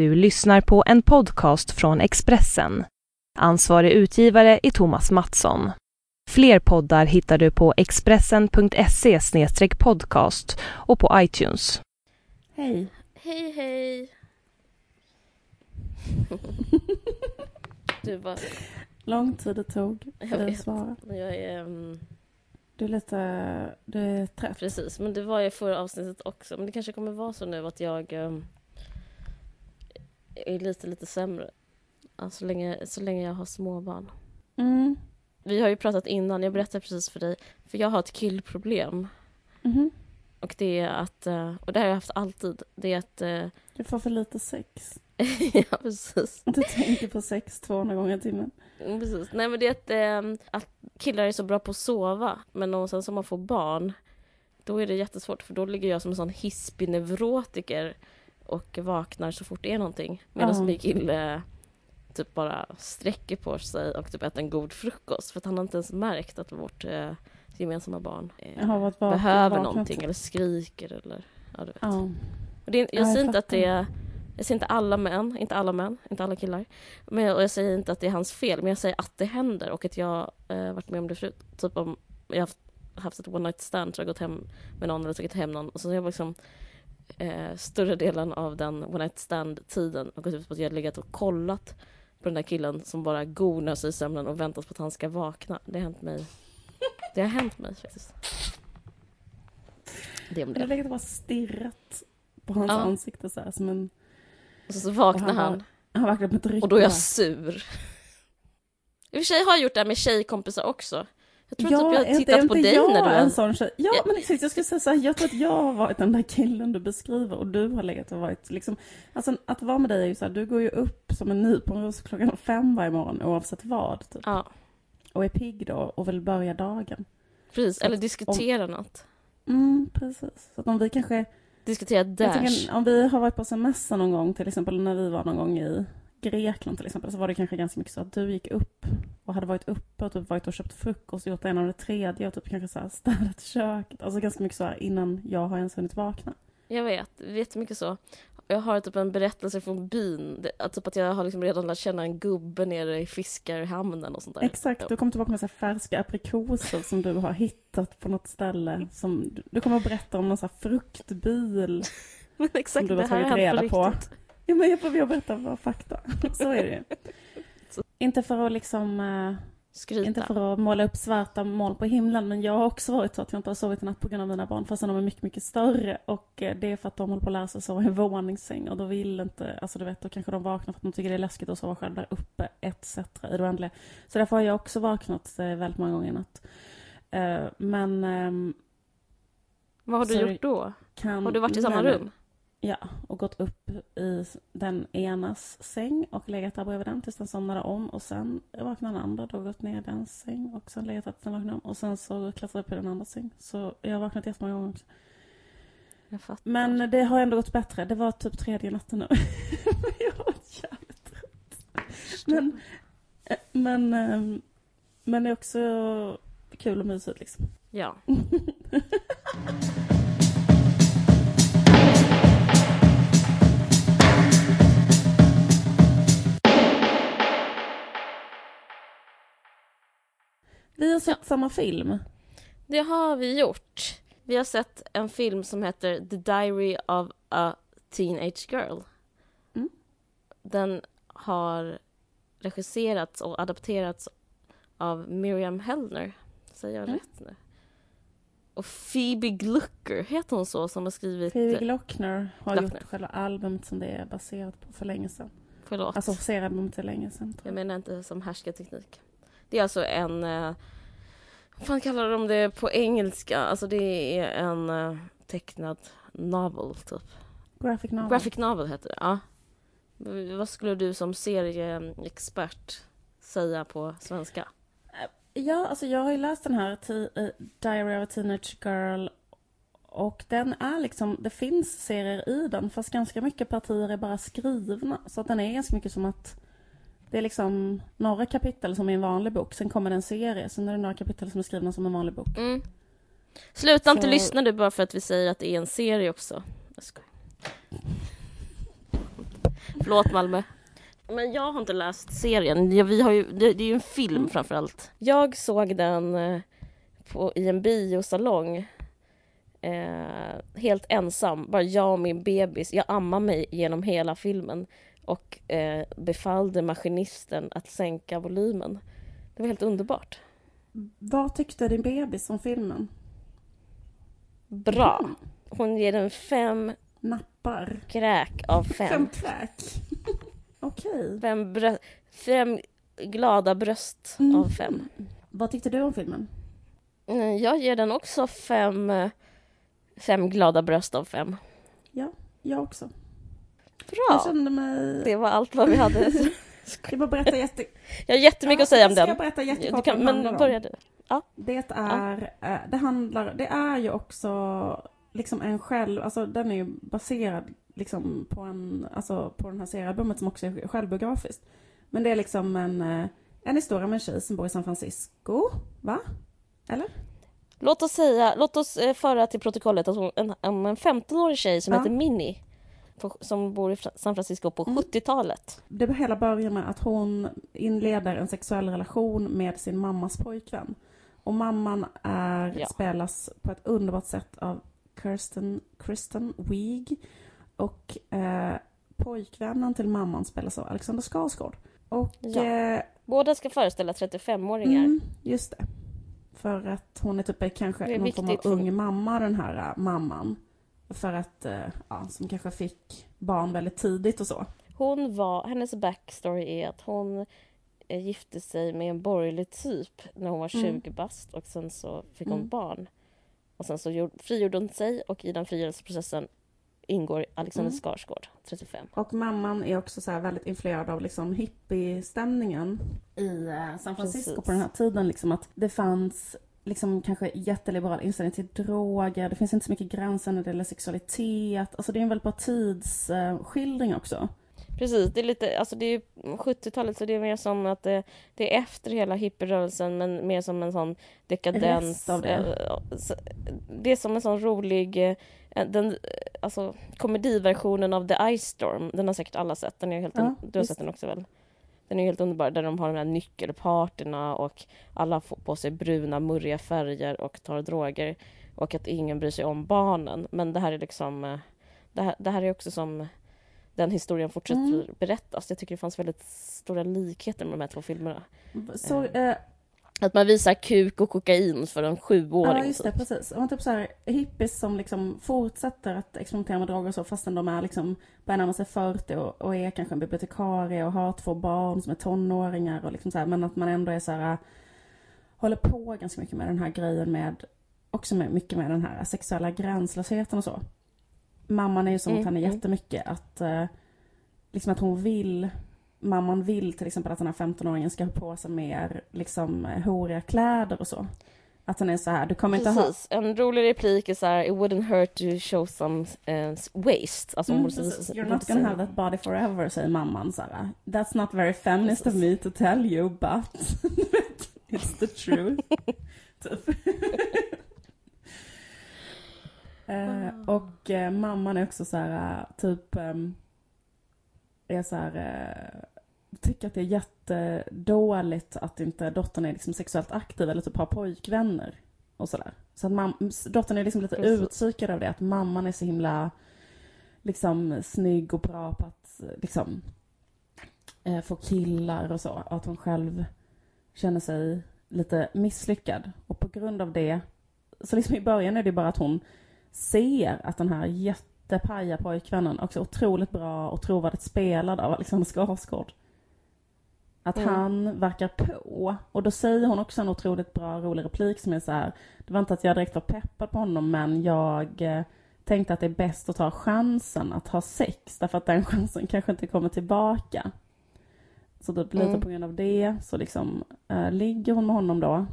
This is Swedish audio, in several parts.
Du lyssnar på en podcast från Expressen. Ansvarig utgivare är Thomas Mattsson. Fler poddar hittar du på expressen.se podcast och på iTunes. Hej. Hej hej! du bara, Lång tid det tog för att svara. jag är... mm, Du är lite... Du är trött. precis, men det var ju förra avsnittet också. Men det kanske kommer vara så nu att jag um, är lite, lite sämre. Alltså, så, länge, så länge jag har småbarn. Mm. Vi har ju pratat innan, jag berättade precis för dig. För jag har ett killproblem. Mhm. Och det är att, eh, och det har jag haft alltid, det är att, eh, Du får för lite sex. ja precis. Du tänker på sex 200 gånger i timmen. Mm, Precis. Nej men det är att, eh, att killar är så bra på att sova, men om sen som man får barn, då är det jättesvårt för då ligger jag som en sån hispig neurotiker och vaknar så fort det är någonting. Medan Ja. min kille typ bara sträcker på sig och typ äter en god frukost för att han har inte ens märkt att vårt eh, gemensamma barn eh, varit behöver vaknat. någonting eller skriker eller ja, du vet. Ja. Och det jag Ja, jag säger inte att det är jag säger inte alla män, inte alla män, inte alla killar. Men jag, och jag säger inte att det är hans fel, men jag säger att det händer och att jag eh, varit med om det förut. Typ om jag har haft, haft ett one night stand så jag gått hem med någon eller tagit hem någon och så jag liksom eh, större delen av den one night stand tiden har gått ut på att jag har legat och kollat på den där killen som bara gonar sig i sömnen och väntat på att han ska vakna. Det har hänt mig. Det har hänt mig faktiskt. Det om Du har det. legat och bara stirrat på hans Ja. ansikte så här som en... Och så, så vaknar Och han han. bara- Han har verkligen med dryck Och då är jag sur. I och för sig har jag gjort det här med tjejkompisar också. Jag tror Ja, typ jag har tittat på dig jag när du en är... sån tjej? Ja, men exakt. Jag skulle säga så här, jag tror att jag har varit den där killen du beskriver och du har legat och varit liksom... Alltså att vara med dig är ju så här, du går ju upp som en nyponros klockan fem varje morgon oavsett vad. Typ. Ja, Och är pigg då och vill börja dagen. precis. Så Eller att diskutera något. Mm, precis. Så att om vi kanske... Diskutera Jag Dash. tänker, om vi har varit på semester någon gång, till exempel när vi var någon gång i Grekland till exempel, så var det kanske ganska mycket så att du gick upp och hade varit uppe och typ varit och köpt frukost och gjort en av det tredje och typ kanske så här städat köket. Alltså ganska mycket så här innan jag har ens hunnit vakna. Jag vet, jättemycket så. Jag har typ en berättelse från byn. Det, att typ att jag har liksom redan lärt känna en gubbe nere i fiskarhamnen och sånt där. Exakt, du kommer tillbaka med så här färska aprikoser som du har hittat på något ställe. Som, du- kommer att berätta om någon så här fruktbil. Men exakt, du har det tagit reda på. riktigt. Ja men jag får jag berätta bara fakta. Så är det ju. Inte för att liksom eh, Skryta. Inte för att måla upp svarta moln på himlen, men jag har också varit så att jag inte har sovit en natt på grund av mina barn, fast de är mycket, mycket större. Och eh, det är för att de håller på att lära sig sova i en våningssäng och då vill inte, alltså du vet, då kanske de vaknar för att de tycker det är läskigt att sova själv där uppe, etc. i det oändliga. Så därför har jag också vaknat eh, väldigt många gånger i natt. Eh, men ehm, Vad har du gjort då? kan... Har du varit i samma nej, nej. rum? Ja, och gått upp i den enas säng och legat där bredvid den tills den somnade om och sen vaknade den andra, då gått ner i den säng och sen legat där tills den vaknade om och sen så klättrade upp i den andra säng. Så jag har vaknat jättemånga gånger också. Men det har ändå gått bättre. Det var typ tredje natten nu. Men jag var jävligt trött. Men, eh, men, ehm, men det är också kul och mysigt liksom. Ja. Vi har sett samma film. Det har vi gjort. Vi har sett en film som heter The Diary of a Teenage Girl. Mm. Den har regisserats och adapterats av Miriam Hellner. Säger jag Mm. rätt nu? Och Phoebe Glucker, heter hon så, som har skrivit... Phoebe Glockner har Glockner. gjort själva albumet som det är baserat på för länge sedan. Förlåt. Alltså seriealbumet är länge sedan. tror Jag jag. menar inte som härskarteknik. Det är alltså en... Vad fan kallar de det på engelska? Alltså det är en eh, tecknad novel, typ. Graphic novel. Graphic novel heter det, ja. Vad skulle du som serieexpert säga på svenska? Ja, alltså jag har ju läst den här eh, Diary of a Teenage Girl och den är liksom, det finns serier i den fast ganska mycket partier är bara skrivna. Så att den är ganska mycket som att det är liksom några kapitel som är en vanlig bok, sen kommer det en serie, sen är det några kapitel som är skrivna som en vanlig bok. Mm. Sluta inte Så- lyssna du bara för att vi säger att det är en serie också. Jag skojar. Förlåt Malmö. Men jag har inte läst serien. Ja, Vi har ju, det, det är ju en film Mm. framför allt. Jag såg den eh, på, i en biosalong. Eh, helt ensam, bara jag och min bebis. Jag ammade mig genom hela filmen och eh, befallde maskinisten att sänka volymen. Det var helt underbart. Vad tyckte din bebis om filmen? Bra. Hon ger den fem Nappar. kräk av Fem fem. kräk. Okej. Fem, brö- fem glada bröst Mm. av fem. Vad tyckte du om filmen? Mm, Jag ger den också fem, eh, fem glada bröst av fem. Jag också. Jag Bra! kände mig... Det var allt vad vi hade. Jag bara berätta jätte... Jag har jättemycket att säga om den. jag berätta jättekort kan, men börja du. Det är, eh, det handlar, det är ju också liksom en själv, alltså den är ju baserad liksom på en, alltså på den här seriealbumet som också är självbiografiskt. Men det är liksom en, eh, en historia med en tjej som bor i San Francisco, va? Eller? Låt oss säga, låt oss eh, föra till protokollet att hon, en, en 15-årig tjej som Ja. heter Minnie på, som bor i San Francisco på Mm. 70-talet. Det hela börjar med att hon inleder en sexuell relation med sin mammas pojkvän. Och mamman är, Ja. spelas på ett underbart sätt av Kirsten, Kristen Wiig. Och eh, pojkvännen till mamman spelas av Alexander Skarsgård. Och Ja. eh, Båda ska föreställa 35-åringar. mm, just det. För att hon är typ är kanske någon form av ung mamma den här eh, mamman. För att, eh, ja, som kanske fick barn väldigt tidigt och så. Hon var, hennes backstory är att hon eh, gifte sig med en borgerlig typ när hon var Mm. 20 bast och sen så fick hon Mm. barn. Och sen så gjorde, frigjorde hon sig och i den frigörelseprocessen ingår Alexander Mm. Skarsgård, 35. Och mamman är också så väldigt influerad av liksom hippiestämningen i eh, San Francisco Precis. på den här tiden. Liksom att det fanns liksom kanske jätteliberal inställning till droger. Det finns inte så mycket gränser när det gäller sexualitet. Alltså det är en väldigt bra tidsskildring också. Precis, det är lite, alltså det är ju 70-talet så det är mer som att det, det är efter hela hippierörelsen men mer som en sån dekadens. Av det. eh, Det är som en sån rolig, eh, den, eh, alltså komediversionen av The Ice Storm, den har säkert alla sett, den är helt, Ja, un- du har visst. sett den också väl? Den är helt underbar, där de har de här nyckelparterna och alla får på sig bruna, murriga färger och tar droger och att ingen bryr sig om barnen. Men det här är liksom, eh, det här, det här är också som den historien fortsätter Mm. berättas. Jag tycker det fanns väldigt stora likheter med de här två filmerna. Så, eh, Att man visar kuk och kokain för en sjuåring. ja just det, typ. precis. Och typ så här, hippies som liksom fortsätter att experimentera med droger och så fastän de är liksom börjar närma sig 40 och, och är kanske en bibliotekarie och har två barn som är tonåringar och liksom så här, men att man ändå är så här håller på ganska mycket med den här grejen med också med, mycket med den här sexuella gränslösheten och så. Mamman är ju som Mm, att henne mm. jättemycket att eh, liksom att hon vill Mamman vill till exempel att den här 15-åringen ska ha på sig mer liksom eh, horiga kläder och så. Att den är så här, du kommer inte ha... Precis. En rolig replik är så här, it wouldn't hurt to show some uh, waste. Alltså, Mm, precis. You're not gonna have that body forever, säger mamman så här. That's not very feminist of Precis. me to tell you, but it's the truth. typ. eh, och eh, mamman är också så här, typ, ehm, är så här, eh, tycker att det är jättedåligt att inte dottern är liksom sexuellt aktiv eller typ har pojkvänner och sådär. Så att mam- dottern är liksom lite Precis. utpsykad av det, att mamman är så himla liksom snygg och bra på att liksom eh, få killar och så. Och att hon själv känner sig lite misslyckad. Och på grund av det, så liksom i början är det bara att hon ser att den här jättepaja pojkvännen också är otroligt bra och trovärdigt spelad av Alexander Skarsgård. Att Mm. han verkar på. Och då säger hon också en otroligt bra, rolig replik som är så här. Det var inte att jag direkt var peppad på honom, men jag eh, tänkte att det är bäst att ta chansen att ha sex, därför att den chansen kanske inte kommer tillbaka. Så typ lite Mm. på grund av det så liksom eh, ligger hon med honom då.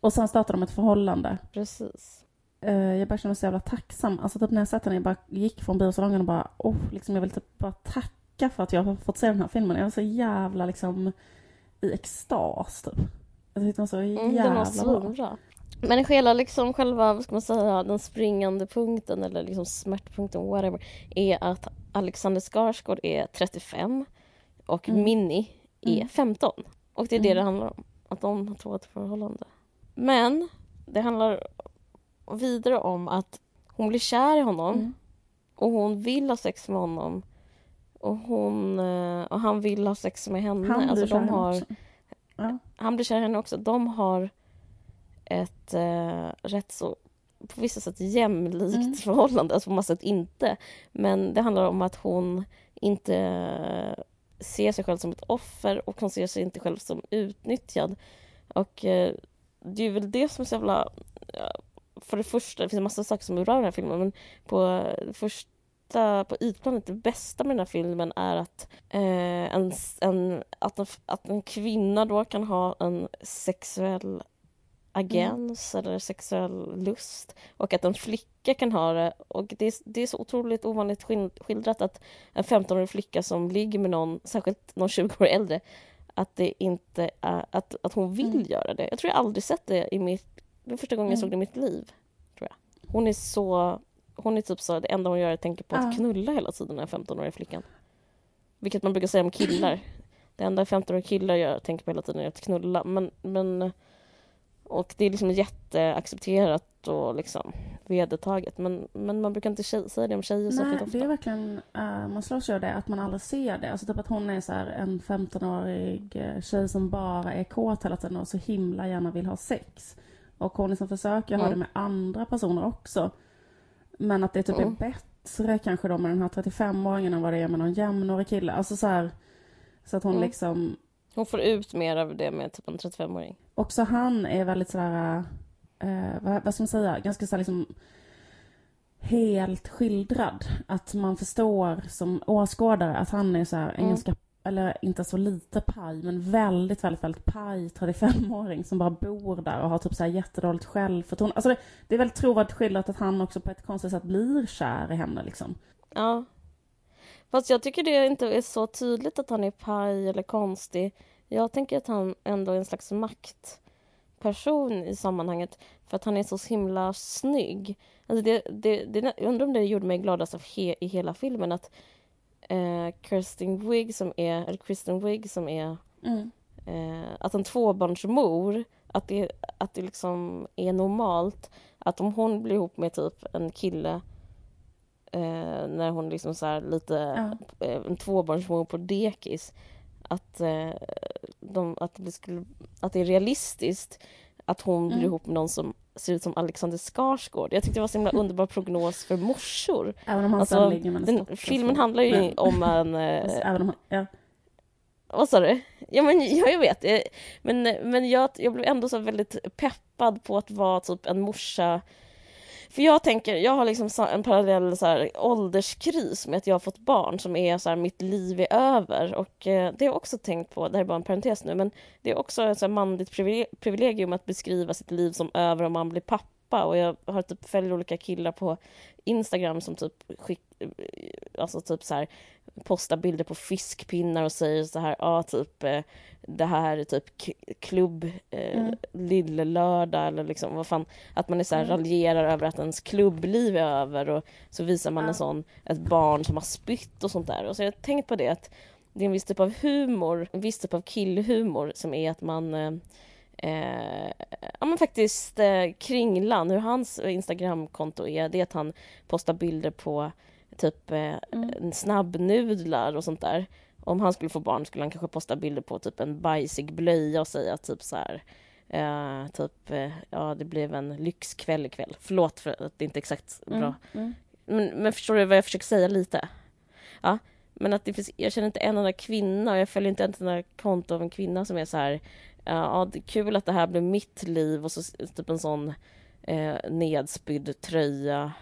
Och sen startar de ett förhållande. Precis. Eh, jag bara känner mig så jävla tacksam. Alltså typ när jag satt där, jag bara gick från biosalongen och bara, oh, liksom jag vill typ bara tacka för att jag har fått se den här filmen. Jag var så jävla liksom i extas typ. Jag tyckte den var så Mm, den jävla var bra. svinbra. Men hela liksom själva, vad ska man säga, den springande punkten eller liksom smärtpunkten, whatever, är att Alexander Skarsgård är 35 och Mm. Minnie är Mm. 15. Och det är det Mm. det handlar om, att de har två ett förhållande. Men det handlar vidare om att hon blir kär i honom Mm. och hon vill ha sex med honom. Och, hon, eh, och han vill ha sex med henne. Han blir alltså, de har, också. Ja. han blir kär i henne också. De har ett eh, rätt så på vissa sätt jämlikt Mm. förhållande, alltså på massa sätt inte. Men det handlar om att hon inte eh, ser sig själv som ett offer och hon ser sig inte själv som utnyttjad. Och eh, det är väl det som är så jävla... För det första, det finns en massa saker som rör den här filmen, men på det första, på ytplanet, det bästa med den här filmen är att, eh, en, en, att, en, att en kvinna då kan ha en sexuell agens eller sexuell lust och att en flicka kan ha det. Och det är, det är så otroligt ovanligt skil- skildrat att en 15-årig flicka som ligger med någon, särskilt någon 20 år äldre, att det inte är, att, att hon vill Mm. göra det. Jag tror jag aldrig sett det i mitt, det var första gången jag Mm. såg det i mitt liv. Tror jag. Hon är så, hon är typ så, det enda hon gör är att tänka på att knulla hela tiden, den här 15-åriga flickan. Vilket man brukar säga om killar. Det enda 15-åriga killar gör, tänker på hela tiden är att knulla. Men, men, och det är liksom jätteaccepterat och liksom vedertaget. Men, men man brukar inte tjej, säga det om tjejer Nej, särskilt ofta. det är verkligen, uh, man slås ju av det, att man aldrig ser det. Alltså typ att hon är så här en 15-årig eh, tjej som bara är kåt hela tiden och så himla gärna vill ha sex. Och hon liksom försöker ha Mm. det med andra personer också. Men att det typ Mm. är bättre kanske då med den här 35-åringen än vad det är med någon jämnårig kille. Alltså så här, så att hon Mm. liksom Hon får ut mer av det med typ en 35-åring. Också han är väldigt sådär, eh, vad, vad ska man säga, ganska sådär liksom helt skildrad. Att man förstår som åskådare att han är såhär en Mm. ganska, eller inte så lite paj, men väldigt, väldigt, väldigt paj 35-åring som bara bor där och har typ såhär jättedåligt självförtroende. Alltså det, det är väldigt trovärdigt skildrat att han också på ett konstigt sätt blir kär i henne liksom. Ja. Fast jag tycker det inte är så tydligt att han är paj eller konstig. Jag tänker att han ändå är en slags maktperson i sammanhanget för att han är så himla snygg. Alltså det, det, det, jag undrar om det gjorde mig gladast av he, i hela filmen att eh, Kirsten Wigg som är, eller Kristen Wigg som är Mm. eh, att en tvåbarnsmor, att det, att det liksom är normalt att om hon blir ihop med typ en kille eh, när hon liksom så lite, Ja. eh, en tvåbarnsmor på dekis, att, eh, de, att, det skulle, att det är realistiskt att hon blir Mm. ihop med någon som ser ut som Alexander Skarsgård. Jag tyckte det var så himla underbar prognos för morsor. Även om han Alltså, ligger med en Den, filmen handlar ju Men- om en... Eh, även om ja. vad sa du? Ja, men, ja, jag vet. Men, men jag, jag blev ändå så väldigt peppad på att vara typ en morsa. För jag tänker, jag har liksom en parallell så här, ålderskris med att jag har fått barn som är så här, mitt liv är över. Och eh, det har jag också tänkt på, det här är bara en parentes nu, men det är också ett så här manligt privilegium att beskriva sitt liv som över om man blir pappa. Och jag har typ följer olika killar på Instagram som typ skick, eh, alltså typ så här postar bilder på fiskpinnar och säger så här, ja typ eh, det här är typ klubb eh, Mm. lille-lördag eller liksom vad fan, att man är så här Mm. raljerar över att ens klubbliv är över och så visar man Ja. en sån, ett barn som har spytt och sånt där. Och så har jag tänkt på det att det är en viss typ av humor, en viss typ av killhumor som är att man eh, Eh, ja men faktiskt eh, Kringlan, hur hans Instagramkonto är, det är att han postar bilder på typ eh, Mm. snabbnudlar och sånt där. Om han skulle få barn skulle han kanske posta bilder på typ en bajsig blöja och säga typ så här eh, typ, eh, ja det blev en lyxkväll ikväll. Förlåt för att det inte är exakt bra. Mm. Mm. Men, men förstår du vad jag försöker säga lite? Ja, men att det finns, jag känner inte en enda kvinna och jag följer inte ett enda konto av en kvinna som är så här ja, det är kul att det här blev mitt liv och så typ en sån eh, nedspydd tröja.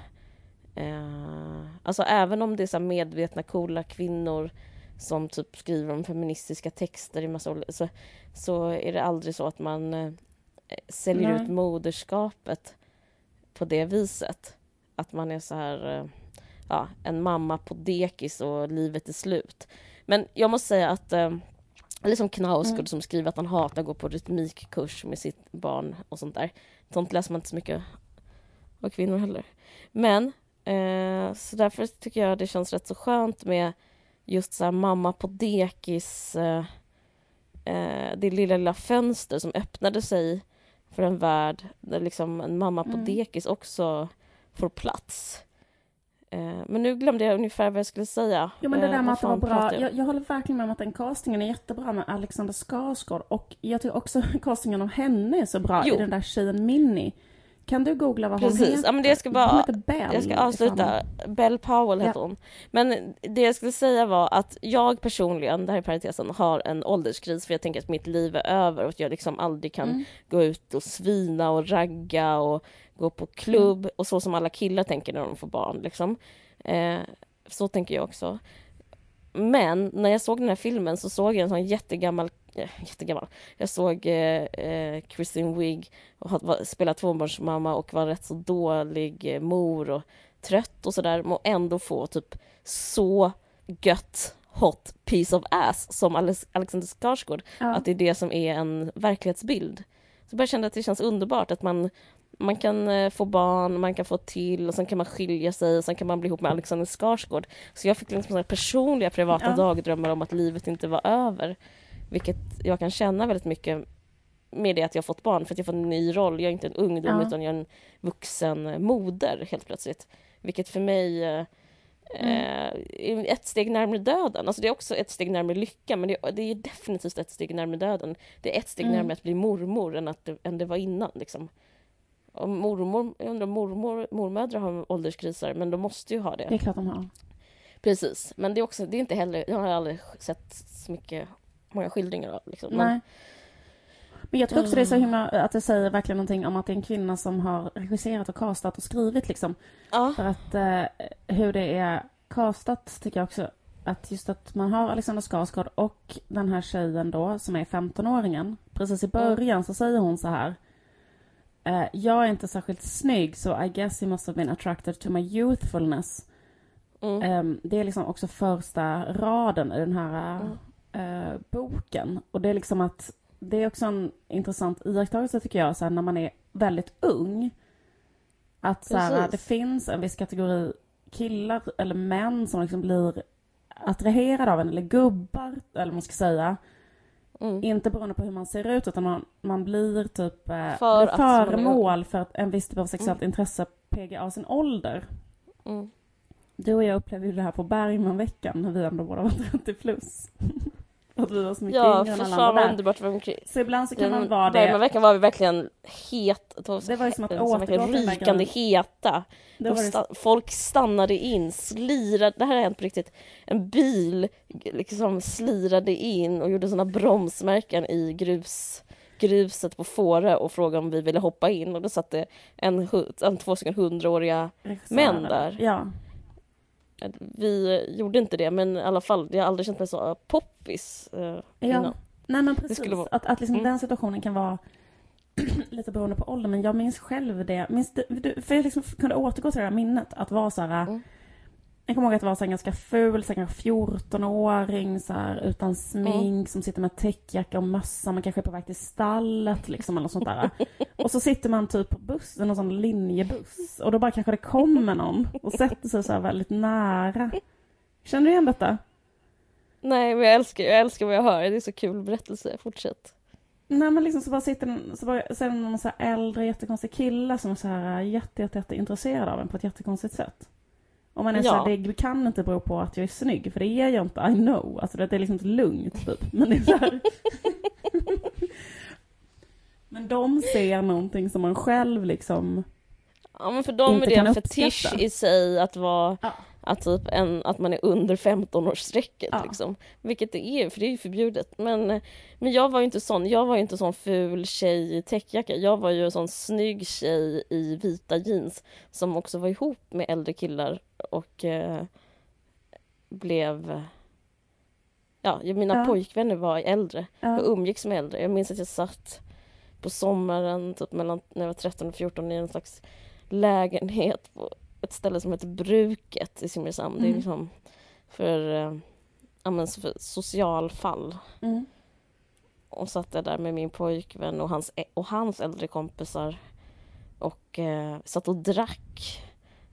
Eh, alltså även om det är så medvetna coola kvinnor som typ skriver om feministiska texter i massa olika, så, så är det aldrig så att man eh, säljer Nej. ut moderskapet på det viset. Att man är så här, eh, ja, en mamma på dekis och livet är slut. Men jag måste säga att eh, eller som Knausgård Mm. som skriver att han hatar att gå på rytmikkurs med sitt barn och sånt där. Sånt läser man inte så mycket av kvinnor heller. Men Eh, så därför tycker jag det känns rätt så skönt med just så här mamma på dekis, eh, eh, det lilla, lilla fönster som öppnade sig för en värld där liksom en mamma på Mm. dekis också får plats. Eh, men nu glömde jag ungefär vad jag skulle säga. Jo men det Eh, där med vad att det var bra. jag jag håller verkligen med om att den castingen är jättebra med Alexander Skarsgård. Och jag tycker också castingen av henne är så bra Jo. i den där tjejen Minnie. Kan du googla vad hon Precis, heter? ja, men det jag ska bara- Bell. Jag ska avsluta. Bell Powell heter hon. Men det jag skulle säga var att jag personligen, det här är parentesen, har en ålderskris för jag tänker att mitt liv är över och att jag liksom aldrig kan Mm. gå ut och svina och ragga och gå på klubb Mm. och så som alla killar tänker när de får barn. Liksom. Eh, så tänker jag också. Men när jag såg den här filmen så såg jag en sån jättegammal, jättegammal, jag såg eh, eh, Kristen Wiig och hade, var, spelat tvåbarnsmamma och var rätt så dålig eh, mor och trött och sådär, men ändå få typ så gött hot piece of ass som Alex- Alexander Skarsgård Ja. att det är det som är en verklighetsbild. Så jag bara kände att det känns underbart att man, man kan eh, få barn, man kan få till och sen kan man skilja sig och sen kan man bli ihop med Alexander Skarsgård. Så jag fick liksom personliga privata Ja. dagdrömmar om att livet inte var över. Vilket jag kan känna väldigt mycket med det att jag har fått barn för att jag fått en ny roll. Jag är inte en ungdom Ja. utan jag är en vuxen eh, moder helt plötsligt. Vilket för mig eh, eh, är ett steg närmare döden. Alltså det är också ett steg närmare lycka men det, det är definitivt ett steg närmare döden. Det är ett steg Mm. närmare att bli mormor än, att det, än det var innan. Liksom. Och mormor, jag undrar om mormor, mormödrar har ålderskriser men de måste ju ha det. Det är klart de har. Precis, men det är också, det är inte heller, jag har aldrig sett så mycket, många skildringar av liksom. Nej. Men jag tycker också det är så himla, att det säger verkligen någonting om att det är en kvinna som har regisserat och castat och skrivit liksom. ja, För att eh, hur det är castat tycker jag också att just att man har Alexander Skarsgård och den här tjejen då som är 15-åringen. Precis i början så säger hon så här. Eh, jag är inte särskilt snygg så I guess he must have been attracted to my youthfulness. mm, Ehm, det är liksom också första raden i den här Mm. Eh, boken. Och det är liksom att det är också en intressant iakttagelse tycker jag, så här, när man är väldigt ung. Att så här, det finns en viss kategori killar eller män som liksom blir attraherade av en, eller gubbar, eller vad man ska säga. mm. Inte beroende på hur man ser ut, utan man, man blir typ eh, För blir föremål för att en viss typ av sexuellt intresse PGA av sin ålder. Mm. Du och jag upplevde ju det här på Bergmanveckan när vi ändå båda var 30 plus. Att vi var så mycket Ja, yngre för fan vad underbart vara omkring. Så ibland så kan man Den vara det. Bergmanveckan var vi verkligen het, det var, Det var ju som att återgå till rykande heta. Det var det, sta- folk stannade in, slirade, det här har hänt på riktigt. En bil liksom slirade in och gjorde såna bromsmärken i grus, gruset på Fårö och frågade om vi ville hoppa in och då satt det en, en två stycken hundraåriga män där. Ja. Vi gjorde inte det men i alla fall, jag har aldrig känt mig så poppis eh, ja. innan. Nej men precis. vara- Att, att liksom Mm. den situationen kan vara lite beroende på ålder. Men jag minns själv det. Minns du, för jag liksom kunde återgå till det här minnet. Att vara så här. Mm. Jag kommer ihåg att jag var så här ganska ful, så kanske 14-åring, så här, utan smink, som sitter med täckjacka och mössa. Man kanske är på väg till stallet liksom, eller sånt där. Och så sitter man typ på bussen, någon sån linjebuss. Och då bara kanske det kommer någon och sätter sig så här väldigt nära. Känner du igen detta? Nej men jag älskar, jag älskar vad jag hör, det är så kul berättelse, fortsätt. Nej men liksom så bara sitter en, så bara, så är det någon så här äldre jättekonstig kille som är så här jätte, jätte, jätte intresserad av en på ett jättekonstigt sätt. Och man är så Ja. här, det kan inte bero på att jag är snygg, för det är jag inte, I know. Alltså det är liksom inte lugnt typ. Men det är så här. Men de ser någonting som man själv liksom, Ja men för dem är det en fetisch i sig att vara Ja. Att, typ en, att man är under 15-årsstrecket Ja. liksom. Vilket det är, för det är ju förbjudet. Men, men jag var ju inte sån, jag var inte sån ful tjej i täckjacka. Jag var ju en sån snygg tjej i vita jeans som också var ihop med äldre killar och eh, blev Ja, mina Ja. pojkvänner var äldre. Jag ja, umgicks med äldre. Jag minns att jag satt på sommaren, typ mellan, när jag var 13 och 14, i en slags lägenhet på ett ställe som heter Bruket i Simrishamn. Det är Mm. liksom för, men för socialfall. mm, Och satt jag där med min pojkvän och hans, och hans äldre kompisar och eh, satt och drack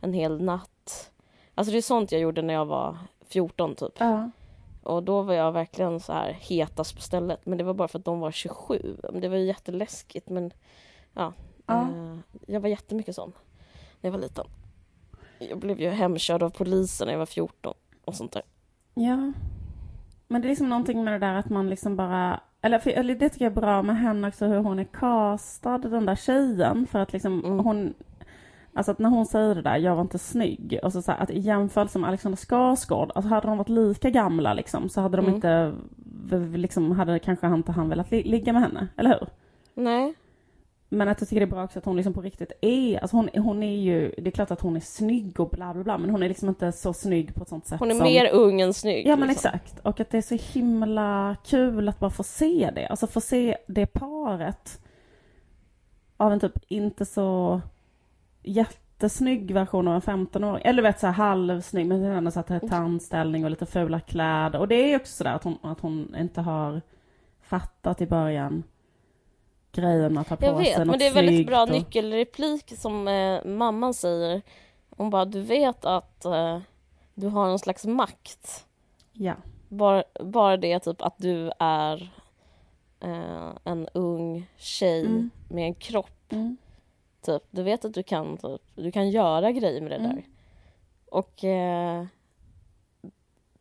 en hel natt att... Alltså det är sånt jag gjorde när jag var 14 typ. Ja. Och då var jag verkligen så här hetast på stället. Men det var bara för att de var 27. Det var ju jätteläskigt men ja. Ja. Eh, jag var jättemycket sån när jag var liten. Jag blev ju hemkörd av polisen när jag var 14 och sånt där. Ja. Men det är liksom någonting med det där att man liksom bara... Eller, för, eller det tycker jag är bra med henne också, hur hon är castad, den där tjejen. För att liksom Mm. hon... Alltså att när hon säger det där, jag var inte snygg. Och så, så här, att i jämförelse med Alexander Skarsgård, alltså hade de varit lika gamla liksom, så hade de Mm. inte... Liksom, hade kanske inte han velat li- ligga med henne, eller hur? Nej. Men att jag tycker det är bra också att hon liksom på riktigt är, alltså hon, hon är ju, det är klart att hon är snygg och bla bla bla, men hon är liksom inte så snygg på ett sånt sätt Hon är som... mer ung än snygg. Ja men liksom. exakt. Och att det är så himla kul att bara få se det. Alltså få se det paret av en typ inte så jättesnygg version av en 15-åring. Eller vet så här halvsnygg men ändå så att det är tandställning och lite fula kläder. Och det är ju också sådär att hon, att hon inte har fattat i början grejen att ha på Jag sig vet, något men det är väldigt bra och... nyckelreplik som eh, mamman säger. Hon bara, du vet att eh, du har en slags makt. Ja. Bara, bara det typ att du är eh, en ung tjej Mm. med en kropp. Mm. Typ. Du vet att du kan, typ, du kan göra grejer med det Mm. där. Och eh,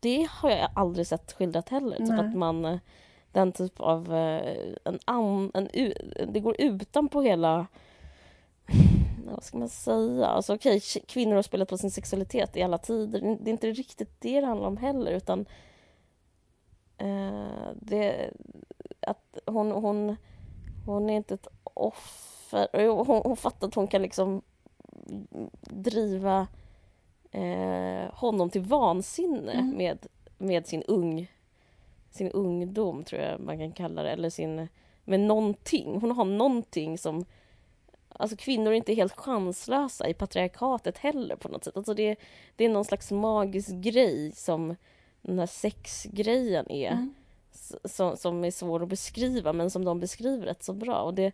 det har jag aldrig sett skildrat heller. Typ att man, eh, den typ av, eh, en, an, en, u- det går utanpå hela, vad ska man säga, alltså okej, k- kvinnor har spelat på sin sexualitet i alla tider. Det är inte riktigt det det handlar om heller utan eh, det, att hon, hon, hon är inte ett offer. Hon, hon fattar att hon kan liksom driva eh, honom till vansinne Mm. med, med sin ung sin ungdom, tror jag man kan kalla det, eller sin med någonting. Hon har någonting som Alltså kvinnor är inte helt chanslösa i patriarkatet heller på något sätt. Alltså det, det är någon slags magisk grej som den här sexgrejen är Mm. som, som är svår att beskriva men som de beskriver rätt så bra. Och det,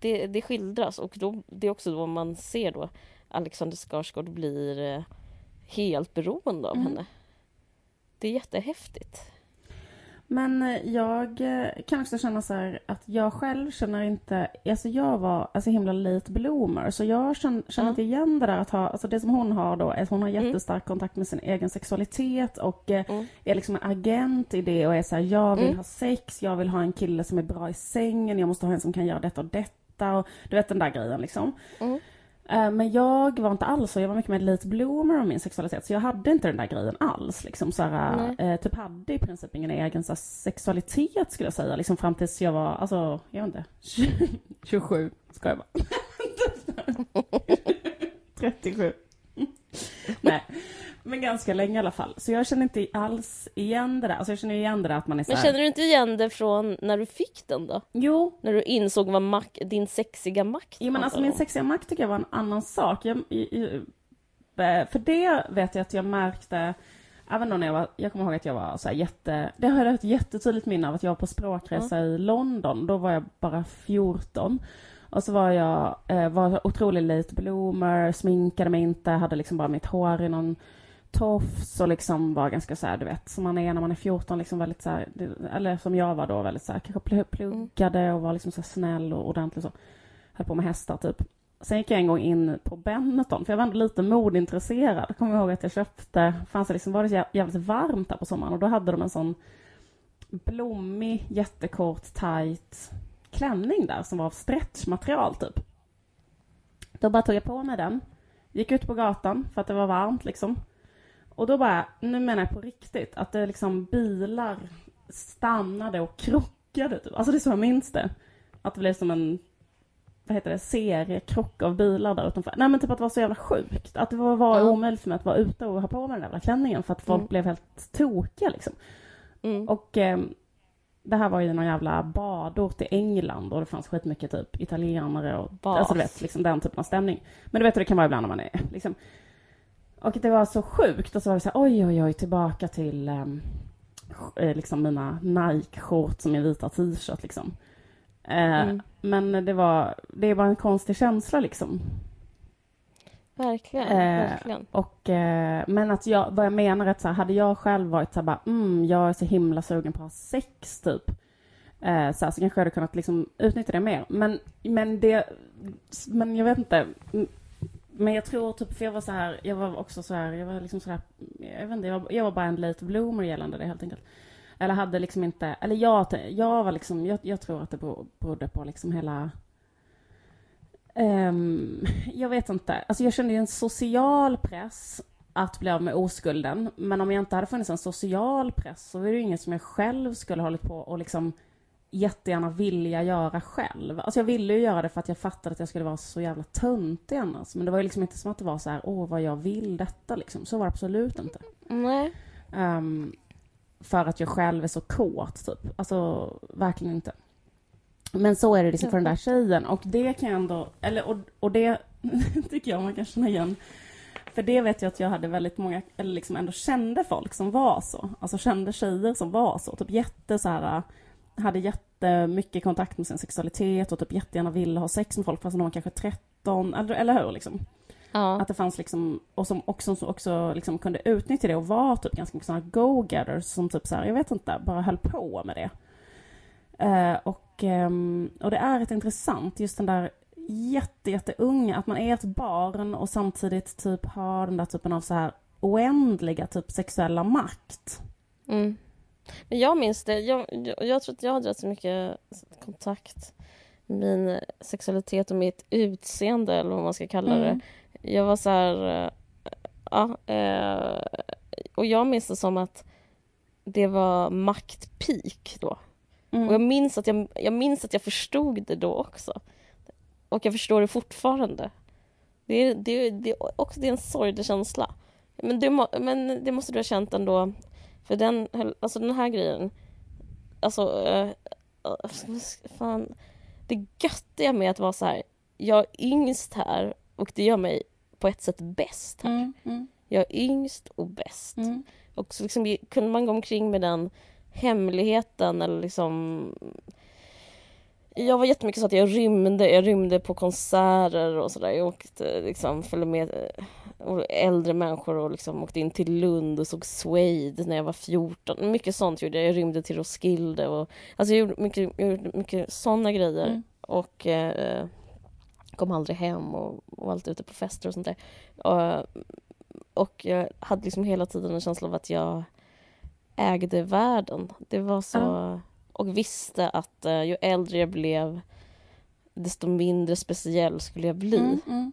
det, det skildras och då, det är också då man ser då Alexander Skarsgård blir eh, helt beroende av Mm. henne. Det är jättehäftigt. Men eh, jag eh, kan också känna så här att jag själv känner inte, alltså jag var alltså himla late bloomer så jag känner, känner Ja. inte igen det där att ha, alltså det som hon har då är att hon har Mm. jättestark kontakt med sin egen sexualitet och eh, Mm. är liksom en agent i det och är så här, jag vill Mm. ha sex, jag vill ha en kille som är bra i sängen, jag måste ha en som kan göra detta och detta och du vet den där grejen liksom. Eh, Men jag var inte alls så, jag var mycket mer late bloomer av min sexualitet så jag hade inte den där grejen alls. Liksom, så här, eh, typ hade i princip ingen egen så här, sexualitet skulle jag säga, liksom fram tills jag var, alltså, jag vet inte, 27, ska jag bara. 37. Nej, men ganska länge i alla fall. Så jag känner inte alls igen det där. Alltså jag känner igen det där att man är så Men här, känner du inte igen det från när du fick den då? Jo, När du insåg vad mak- din sexiga makt Jo men alltså min sexiga makt tycker jag var en annan sak. Jag, i, i, eh, för det vet jag att jag märkte, även då när jag var, jag kommer ihåg att jag var så jätte, det har jag ett jättetydligt minne av att jag var på språkresa i London, då var jag bara 14. Och så var jag, eh, var otrolig late bloomer, sminkade mig inte, hade liksom bara mitt hår i någon tofs och liksom var ganska så här, du vet, som man är när man är 14, liksom väldigt så här, eller som jag var då, väldigt så här, kanske pl- pluggade och var liksom så här snäll och ordentlig så. Höll på med hästar typ. Sen gick jag en gång in på Benetton, för jag var ändå lite modintresserad. Jag kommer ihåg att jag köpte, fanns det liksom, var det jävligt varmt där på sommaren och då hade de en sån blommig, jättekort, tight klänning där som var av stretchmaterial typ. Då bara tog jag på mig den, gick ut på gatan för att det var varmt liksom. Och då bara, nu menar jag på riktigt, att det liksom bilar stannade och krockade typ. Alltså det är så jag minns det. Att det blev som en, vad heter det, seriekrock av bilar där utanför. Nej men typ att det var så jävla sjukt. Att det var, var Ja. omöjligt för mig att vara ute och ha på mig den jävla klänningen för att folk Mm. blev helt tokiga liksom. Mm. Och eh, det här var ju någon jävla badort i England och det fanns skitmycket typ italienare och Bas. alltså du vet liksom den typen av stämning. Men du vet hur det kan vara ibland när man är liksom. Och det var så sjukt och så var det så här, oj oj oj tillbaka till ehm, eh, liksom mina Nike-shorts och min vita t-shirt liksom. Eh, Mm. Men det var, det var en konstig känsla liksom. Verkligen, Eh, verkligen. Och, eh, men att jag, vad jag menar är att så här, hade jag själv varit så här bara, mm, jag är så himla sugen på att ha sex typ. Eh, så, här, så kanske jag hade kunnat liksom utnyttja det mer. Men, men det, men jag vet inte. Men jag tror typ, för jag var så här, jag var också så här, jag var liksom så här, jag vet inte, jag var, jag var bara en late bloomer gällande det helt enkelt. Eller hade liksom inte, eller jag, jag var liksom, jag, jag tror att det berodde på liksom hela um, jag vet inte. Alltså jag kände ju en social press att bli av med oskulden. Men om jag inte hade funnits en social press så var det ju inget som jag själv skulle ha hållit på och liksom jättegärna vilja göra själv. Alltså jag ville ju göra det för att jag fattade att jag skulle vara så jävla töntig annars. Men det var ju liksom inte som att det var så här, åh vad jag vill detta liksom. Så var det absolut inte. Nej. Ehm, för att jag själv är så kåt, typ. Alltså, verkligen inte. Men så är det liksom för den där tjejen. Och det kan jag ändå... Eller, och, och det tycker jag man kan känna igen. För det vet jag att jag hade väldigt många, eller liksom ändå kände folk som var så. Alltså kände tjejer som var så. Typ jätte så här... Hade jättemycket kontakt med sin sexualitet och typ jättegärna ville ha sex med folk fast de var kanske 13, eller, eller hur liksom? Ja. Att det fanns liksom, och som också, som också liksom kunde utnyttja det och var typ ganska mycket sådana go-getters som typ så här, jag vet inte, bara höll på med det. Eh, och, ehm, och det är ett intressant, just den där jätte, jätteunga, att man är ett barn och samtidigt typ har den där typen av så här oändliga typ sexuella makt. Mm. Men jag minns det. Jag, jag, jag tror att jag hade rätt så mycket kontakt med min sexualitet och mitt utseende, eller vad man ska kalla det. Mm. Jag var så här... eh, Ja, eh, och jag minns det som att det var maktpeak då. Mm. Och jag minns, att jag, jag minns att jag förstod det då också. Och jag förstår det fortfarande. Det är, det det också, det är en sorglig känsla. Men det, men det måste du ha känt ändå. För den, alltså den här grejen. Alltså, eh, fan. Det göttiga med att vara så här. Jag är yngst här och det gör mig på ett sätt bäst här. Mm, mm, Jag är yngst och bäst. mm. Och så liksom, kunde man gå omkring med den hemligheten eller liksom... Jag var jättemycket så att jag rymde, jag rymde på konserter och sådär. Jag åkte liksom, följde med eh, äldre människor och liksom åkte in till Lund och såg Suede när jag var 14. Mycket sånt gjorde jag. Jag rymde till Roskilde och alltså jag gjorde mycket, jag gjorde mycket sådana grejer. Mm. Och eh, kom aldrig hem och, och var alltid ute på fester och sånt där. Och, och jag hade liksom hela tiden en känsla av att jag ägde världen. Det var så... Ja. Och visste att eh, ju äldre jag blev desto mindre speciell skulle jag bli. Mm, mm.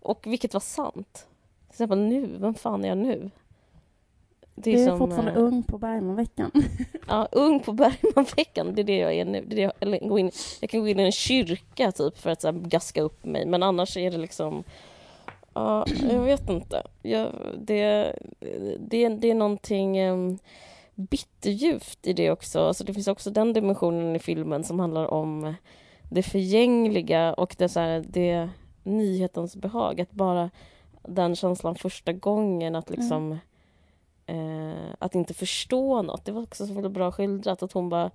Och vilket var sant. Till exempel nu, vem fan är jag nu? Det Du är som, fortfarande eh, ung på Bergmanveckan. Ja, ung på Bergmanveckan, det är det jag är nu. Det är det jag, eller gå in, jag kan gå in i en kyrka typ för att så här, gaska upp mig, men annars är det liksom... Ja, jag vet inte. Jag, det, det, det är någonting um, bitterljuvt i det också. Alltså, det finns också den dimensionen i filmen som handlar om det förgängliga och det, så här, det nyhetens behag. Att bara den känslan första gången att liksom eh, att inte förstå något. Det var också så bra skildrat att hon bara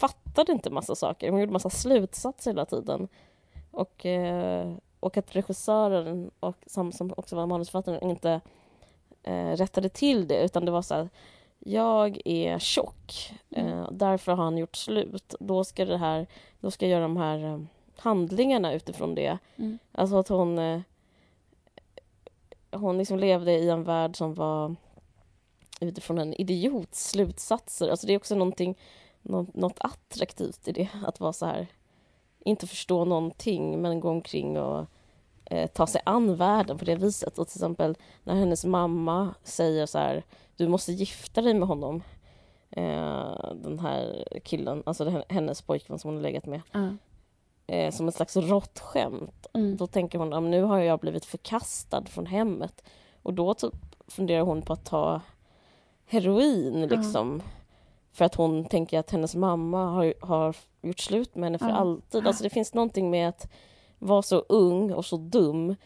fattade inte massa saker. Hon gjorde massa slutsatser hela tiden. Och, eh, och att regissören, och, som, som också var manusförfattaren, inte eh, rättade till det utan det var så här jag är tjock, eh, därför har han gjort slut. Då ska, det här, då ska jag göra de här eh, handlingarna utifrån det. Mm. Alltså att hon, eh, hon liksom levde i en värld som var utifrån en idiots slutsatser. Alltså det är också någonting, något, något attraktivt i det, att vara så här, inte förstå någonting men gå omkring och eh, ta sig an världen på det viset. Och till exempel när hennes mamma säger så här, du måste gifta dig med honom. Eh, den här killen, alltså hennes pojkvän som hon har legat med. Ja. Eh, som ett slags rått skämt. Mm. Då tänker hon, "Ja, men nu har jag blivit förkastad från hemmet. Och då typ funderar hon på att ta heroin liksom. För att hon tänker att hennes mamma har, har gjort slut med henne för alltid. Alltså det finns någonting med att vara så ung och så dum eh,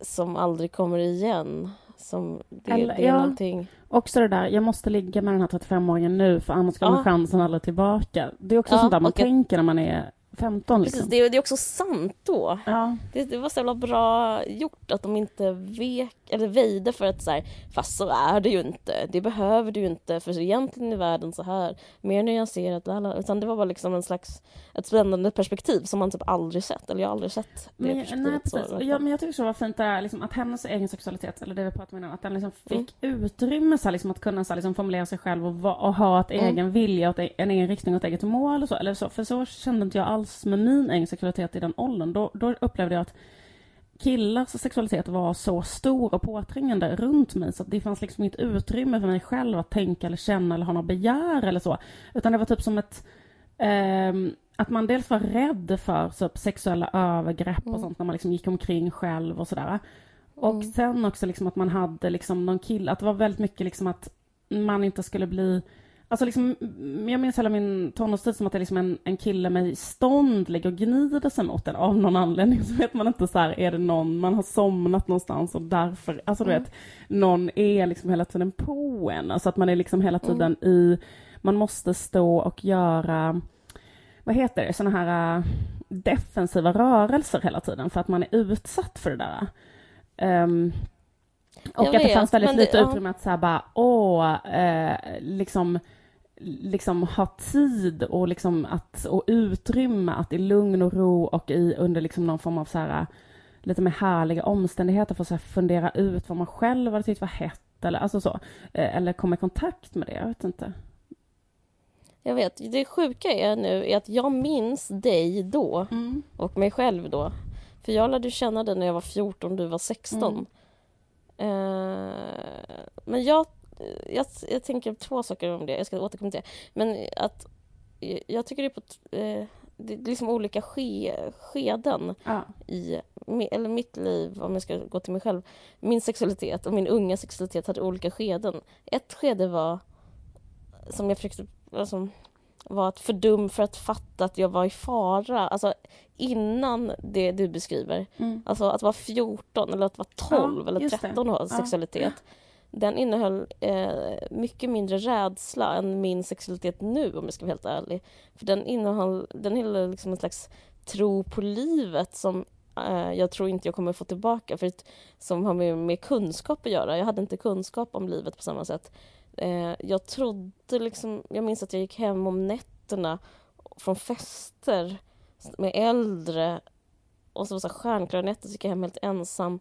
som aldrig kommer igen. Som det, Eller- det är ja. någonting... Också det där, jag måste ligga med den här 35-åringen nu för annars kommer Ja. chansen aldrig tillbaka. Det är också Ja, sånt där man jag- tänker när man är 15 liksom. Precis, det, är- det är också sant då. Ja. Det, det var så jävla bra gjort att de inte vek, eller väjde för att så här, fast så är det ju inte, det behöver du ju inte, för egentligen är världen så här, mer nyanserat, lala. utan det var bara liksom en slags, ett spännande perspektiv som man typ aldrig sett, eller jag har aldrig sett det Men, perspektivet nej, så. precis. alla Ja, men jag tycker så var fint där, liksom, att hennes egen sexualitet, eller det vi pratade om innan, att den liksom Mm. fick utrymme så här, liksom, att kunna så här, liksom, formulera sig själv och, va- och ha ett Mm. egen vilja, och ett, en egen riktning och ett eget mål och så, eller så. För så kände inte jag alls med min egen sexualitet i den åldern. Då, då upplevde jag att killars sexualitet var så stor och påträngande runt mig så att det fanns liksom inget utrymme för mig själv att tänka eller känna eller ha något begär eller så. Utan det var typ som ett ehm, att man dels var rädd för typ, sexuella övergrepp och Mm. sånt när man liksom gick omkring själv och sådär. Och Mm. sen också liksom att man hade liksom någon kille, att det var väldigt mycket liksom att man inte skulle bli Alltså liksom, mm, jag minns hela min tonårstid som att det är liksom en, en kille med stånd ligger och gnider sig mot en av någon anledning. Så vet man inte så här, är det någon, man har somnat någonstans och därför, alltså du Mm. vet, någon är liksom hela tiden på en. Alltså att man är liksom hela Mm. tiden i, man måste stå och göra, vad heter det, sådana här äh, defensiva rörelser hela tiden för att man är utsatt för det där. Ehm, och Jag att det vet, fanns väldigt det- lite ja. utrymme att säga bara, åh, eh, liksom liksom ha tid och liksom att och utrymme att i lugn och ro och i under liksom någon form av så här lite mer härliga omständigheter få så här fundera ut vad man själv hade tyckt var hett eller alltså så Eh, eller komma i kontakt med det, jag vet inte. Jag vet, det sjuka är nu är att jag minns dig då och mig själv då. För jag lärde känna dig när jag var 14 du var 16. Eh, men jag, jag, jag tänker två saker om det, jag ska återkomma till det. Men att jag tycker det är på eh, det är liksom olika ske, skeden Ja. i eller mitt liv, om jag ska gå till mig själv. Min sexualitet och min unga sexualitet hade olika skeden. Ett skede var, som jag försökte, alltså, var att för dum för att fatta att jag var i fara. Alltså innan det du beskriver. Mm. Alltså att vara 14 eller att vara 12 Ja, eller just det. 13 och ha Ja. Den innehöll eh, mycket mindre rädsla än min sexualitet nu om jag ska vara helt ärlig. För den innehöll, den innehöll liksom en slags tro på livet som eh, jag tror inte jag kommer få tillbaka. För att, som har med, med kunskap att göra. Jag hade inte kunskap om livet på samma sätt. Eh, jag trodde liksom, jag minns att jag gick hem om nätterna från fester med äldre och så var det stjärnklara nätter så gick jag hem helt ensam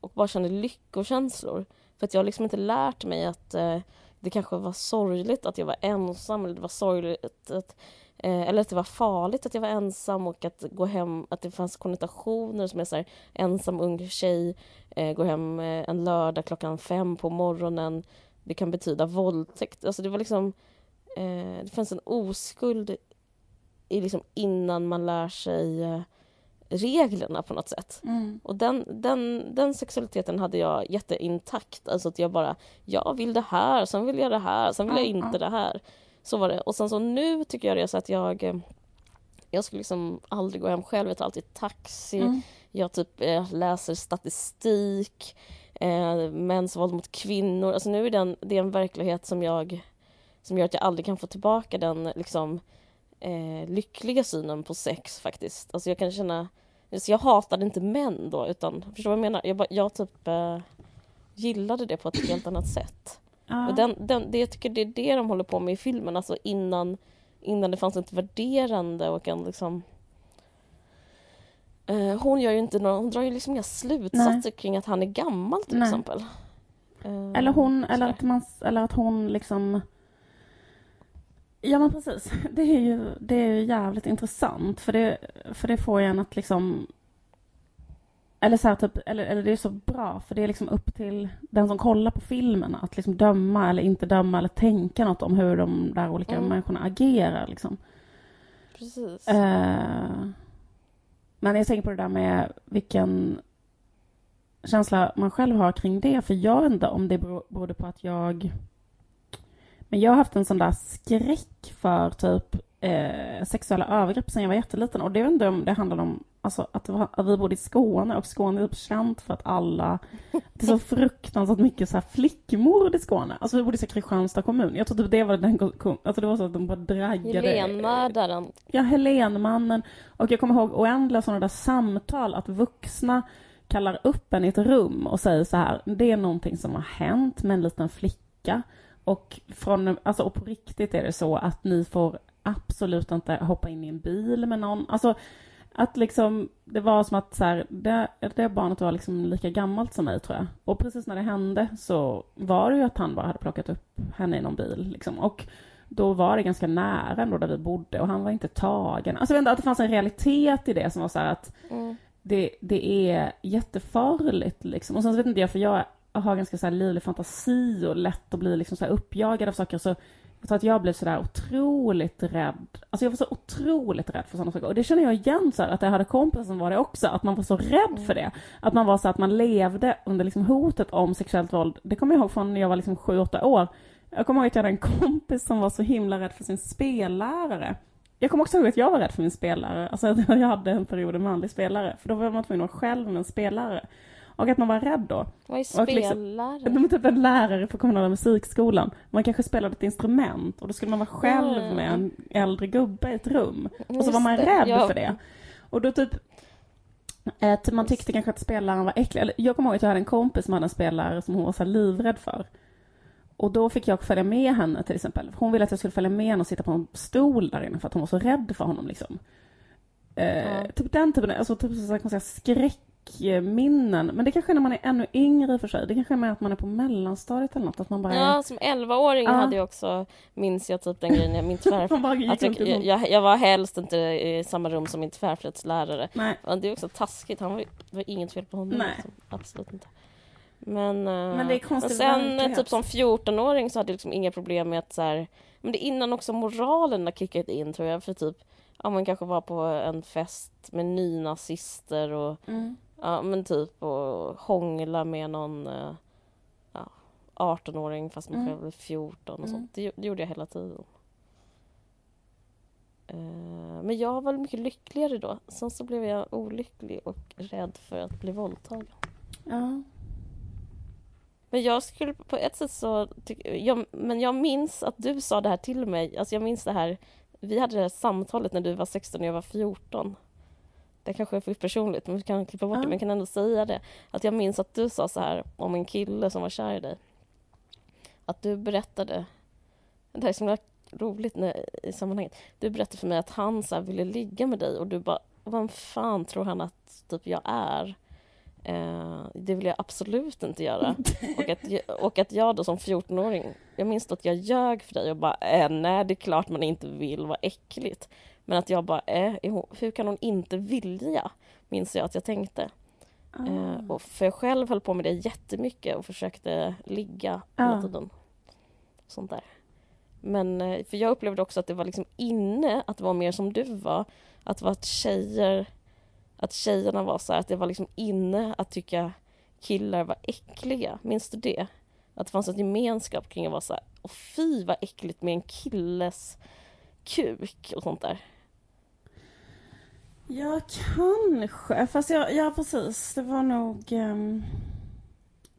och bara kände lyckokänslor. För att jag har liksom inte lärt mig att eh, det kanske var sorgligt att jag var ensam eller det var sorgligt att, eh, eller att det var farligt att jag var ensam och att gå hem, att det fanns konnotationer som är så här ensam ung tjej, eh, gå hem eh, en lördag klockan fem på morgonen, det kan betyda våldtäkt. Alltså det var liksom, eh, det fanns en oskuld i liksom innan man lär sig eh, reglerna på något sätt. Mm. Och den, den, den sexualiteten hade jag jätteintakt. Alltså att jag bara, jag vill det här, sen vill jag det här, sen vill Ja, jag inte det här. Så var det. Och sen så nu tycker jag det är så att jag eh, jag skulle liksom aldrig gå hem själv, jag tar alltid taxi. Mm. Jag typ eh, läser statistik, eh, mäns våld mot kvinnor. Alltså nu är den, det är en verklighet som jag som gör att jag aldrig kan få tillbaka den liksom eh, lyckliga synen på sex faktiskt. Alltså jag kan känna, så jag hatade inte män då utan, förstår du vad jag menar? Jag, bara, jag typ eh, gillade det på ett helt annat sätt. Ja. Och den, den, det, jag tycker det är det de håller på med i filmen, alltså innan, innan det fanns ett värderande och en liksom eh, hon, gör ju inte några, hon drar ju liksom inga slutsatser kring att han är gammal till Nej. exempel. Eh, Eller hon, eller att, man, eller att hon liksom... Ja men precis. Det är ju, det är ju jävligt intressant för det, för det får en att liksom... Eller så här, typ, eller, eller det är så bra för det är liksom upp till den som kollar på filmen att liksom döma eller inte döma eller tänka något om hur de där olika Mm. människorna agerar liksom. Precis. Eh, men jag tänker på det där med vilken känsla man själv har kring det. För jag vet inte om det berodde på att jag... Men jag har haft en sån där skräck för typ eh, sexuella övergrepp sen jag var jätteliten. Och det vet inte om det handlar om Alltså att, var, att vi bodde i Skåne och Skåne är typ känt för att alla... Det är så fruktansvärt mycket så här flickmord i Skåne. Alltså vi bodde i Kristianstad kommun. Jag tror typ det var den... Alltså det var så att de bara draggade... Helenmördaren. Ja, Helenmannen. Och jag kommer ihåg oändliga sådana där samtal att vuxna kallar upp en i ett rum och säger så här, det är någonting som har hänt med en liten flicka. Och, från, alltså, och på riktigt är det så att ni får absolut inte hoppa in i en bil med någon. Alltså, att liksom, det var som att så här, det, det barnet var liksom lika gammalt som mig tror jag. Och precis när det hände så var det ju att han bara hade plockat upp henne i någon bil liksom. Och då var det ganska nära ändå där vi bodde och han var inte tagen. Alltså inte, att det fanns en realitet i det som var så här att mm. det, det är jättefarligt liksom. Och sen så vet inte jag, för jag har ganska så här livlig fantasi och lätt att bli liksom så uppjagad av saker. Så jag tror att jag blev sådär otroligt rädd. Alltså jag var så otroligt rädd för sådana saker. Och det känner jag igen så här, att jag hade kompisar som var det också. Att man var så rädd för det. Att man var så att man levde under liksom hotet om sexuellt våld. Det kommer jag ihåg från när jag var liksom sju, åtta år. Jag kommer ihåg att jag hade en kompis som var så himla rädd för sin spellärare. Jag kommer också ihåg att jag var rädd för min spellärare. Alltså jag hade en period en manlig spelare. För då var man tvungen att vara själv med en spelare. Och att man var rädd då. Vad är spelare? Liksom, typ en lärare på kommunala musikskolan. Man kanske spelade ett instrument och då skulle man vara själv mm. med en äldre gubbe i ett rum. Och så var man rädd ja. för det. Och då typ eh, man tyckte kanske att spelaren var äcklig. Eller, jag kommer ihåg att jag hade en kompis som hade en spelare som hon var så livrädd för. Och då fick jag följa med henne till exempel. Hon ville att jag skulle följa med henne och sitta på en stol där inne för att hon var så rädd för honom liksom. Eh, ja. Typ den typen, alltså typ så kan man säga skräck minnen. Men det kanske är när man är ännu yngre i och för sig. Det kanske är med att man är på mellanstadiet eller något. Att man bara Ja, som 11-åring ja. hade jag också, minns jag typ den grejen, min tvärflöjt. att jag, jag, jag, var helst inte i samma rum som min tvärflöjtslärare. Det är också taskigt, han var, det var inget fel på honom. Nej. Liksom. Absolut inte. Men, men det är konstigt sen typ som 14-åring så hade jag liksom inga problem med att så här, men det är innan också moralen har kickat in tror jag för typ ja man kanske var på en fest med nynazister och mm. Ja men typ och hångla med någon eh, ja, 18-åring fast man mm. själv är 14 och mm. sånt. Det, det, gjorde jag hela tiden. Uh, men jag var mycket lyckligare då. Sen så blev jag olycklig och rädd för att bli våldtagen. Ja. Men jag skulle på ett sätt så... Jag, men jag minns att du sa det här till mig. Alltså jag minns det här... Vi hade det här samtalet när du var 16 och jag var 14 det kanske är för personligt, men vi kan klippa bort det, men jag kan ändå säga det. Att jag minns att du sa så här om en kille som var kär i dig. Att du berättade, det här är så roligt när, i sammanhanget. Du berättade för mig att han så ville ligga med dig och du bara, vad fan tror han att typ jag är? Eh, det vill jag absolut inte göra. och, att, och att jag då som 14-åring, jag minns att jag ljög för dig och bara, eh, nej det är klart man inte vill, vad äckligt. Men att jag bara, äh, hur kan hon inte vilja? Minns jag att jag tänkte. Ah. Eh, och för jag själv höll på med det jättemycket och försökte ligga hela ah. tiden. Sånt där. Men eh, för jag upplevde också att det var liksom inne att vara mer som du var. Att vara att tjejer, att tjejerna var så här, att det var liksom inne att tycka killar var äckliga. Minns du det? Att det fanns en gemenskap kring att vara så här, och fy vad äckligt med en killes kuk och sånt där. Ja, kanske. Fast jag, ja, precis. Det var nog... Um...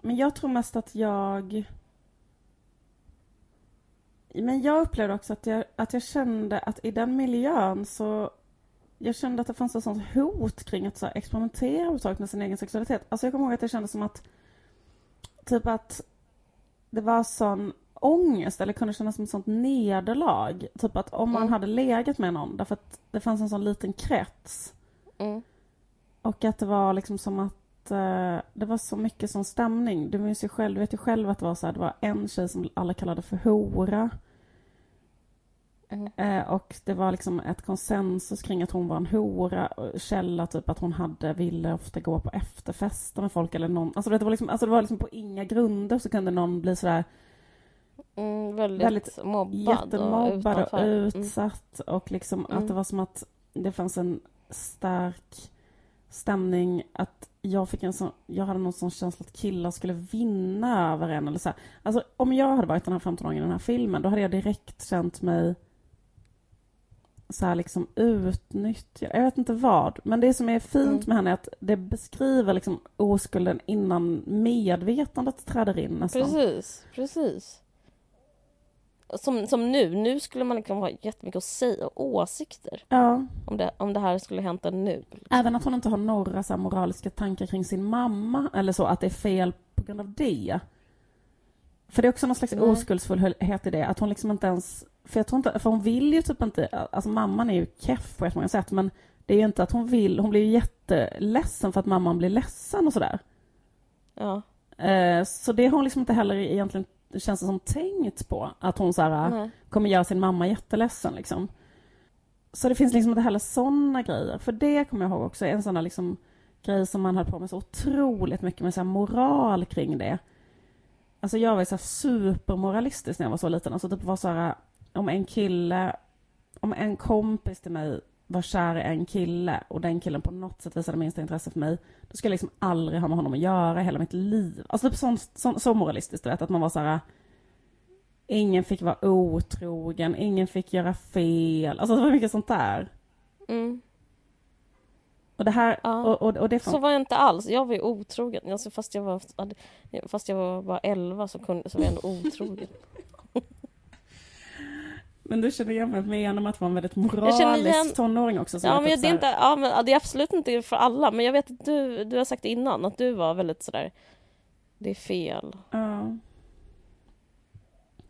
Men jag tror mest att jag... Men jag upplevde också att jag, att jag kände att i den miljön så... Jag kände att det fanns ett sånt hot kring att så här, experimentera överhuvudtaget med sin egen sexualitet. Alltså jag kommer ihåg att det kändes som att... Typ att det var sån ångest eller kunde kännas som ett sånt nederlag. Typ att om man mm. hade legat med någon därför att det fanns en sån liten krets. Mm. Och att det var liksom som att eh, det var så mycket sån stämning. Du minns ju själv, du vet ju själv att det var så här, det var en tjej som alla kallade för hora. Mm. Eh, och det var liksom ett konsensus kring att hon var en hora. Källa typ att hon hade, ville ofta gå på efterfester med folk eller någon. Alltså det var liksom, alltså det var liksom på inga grunder så kunde någon bli sådär Mm, väldigt, väldigt mobbad jättemobbad och, och mm. utsatt. Mm. Och liksom mm. att det var som att det fanns en stark stämning att jag fick en sån, jag hade någon sån känsla att killar skulle vinna över en eller så här. Alltså om jag hade varit den här 15-åringen i den här filmen då hade jag direkt känt mig så här liksom utnyttjad. Jag vet inte vad. Men det som är fint Mm. med henne är att det beskriver liksom oskulden innan medvetandet träder in nästan. Precis, precis. Som, som nu, nu skulle man liksom ha jättemycket att säga och åsikter Ja. om det, om det här skulle hända nu. Även att hon inte har några så moraliska tankar kring sin mamma eller så, att det är fel på grund av det. För det är också någon slags Nej. oskuldsfullhet i det, att hon liksom inte ens... För jag tror inte, för hon vill ju typ inte, alltså mamman är ju keff på ett många sätt, men det är ju inte att hon vill, hon blir ju jätteledsen för att mamman blir ledsen och sådär. Ja, Eh, så det har hon liksom inte heller egentligen, det känns som, tänkt på. Att hon så här, nej. kommer göra sin mamma jätteledsen liksom. Så det finns liksom inte heller sådana grejer. För det kommer jag ihåg också, en sån där liksom grej som man höll på med så otroligt mycket med så moral kring det. Alltså jag var så supermoralistisk när jag var så liten. Alltså typ var så här, om en kille, om en kompis till mig var kär i en kille och den killen på något sätt visade minsta intresse för mig, då skulle jag liksom aldrig ha med honom att göra hela mitt liv. Alltså typ sån, sån, så moralistiskt, du vet, att man var så här, ingen fick vara otrogen, ingen fick göra fel. Alltså det var mycket sånt där. Mm. Och det här, Ja. och, och, och det Så var jag inte alls. Jag var ju otrogen. Alltså, fast, jag var, fast jag var bara 11 så, kunde, så var jag ändå otrogen. Men du känner igen menar med att vara en väldigt moralisk igen- tonåring också. Ja, men typ det är, så inte, här- ja, men det är absolut inte för alla. Men jag vet att du, du har sagt innan att du var väldigt sådär... Det är fel. Ja.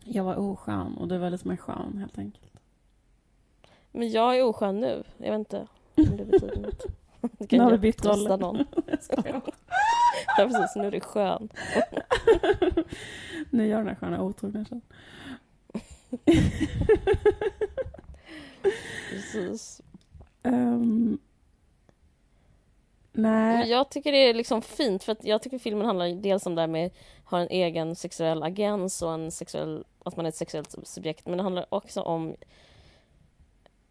Jag var oskön och du var lite mer skön helt enkelt. Men jag är oskön nu. Jag vet inte om det betyder något. Det Nu har kan vi jag bytt roller. någon. Ja, precis. Nu är det skön. Nu gör den här sköna otrogna sen. Precis. Um, nej. Jag tycker det är liksom fint för att jag tycker filmen handlar dels om det här med att ha en egen sexuell agens och en sexuell, att man är ett sexuellt subjekt men det handlar också om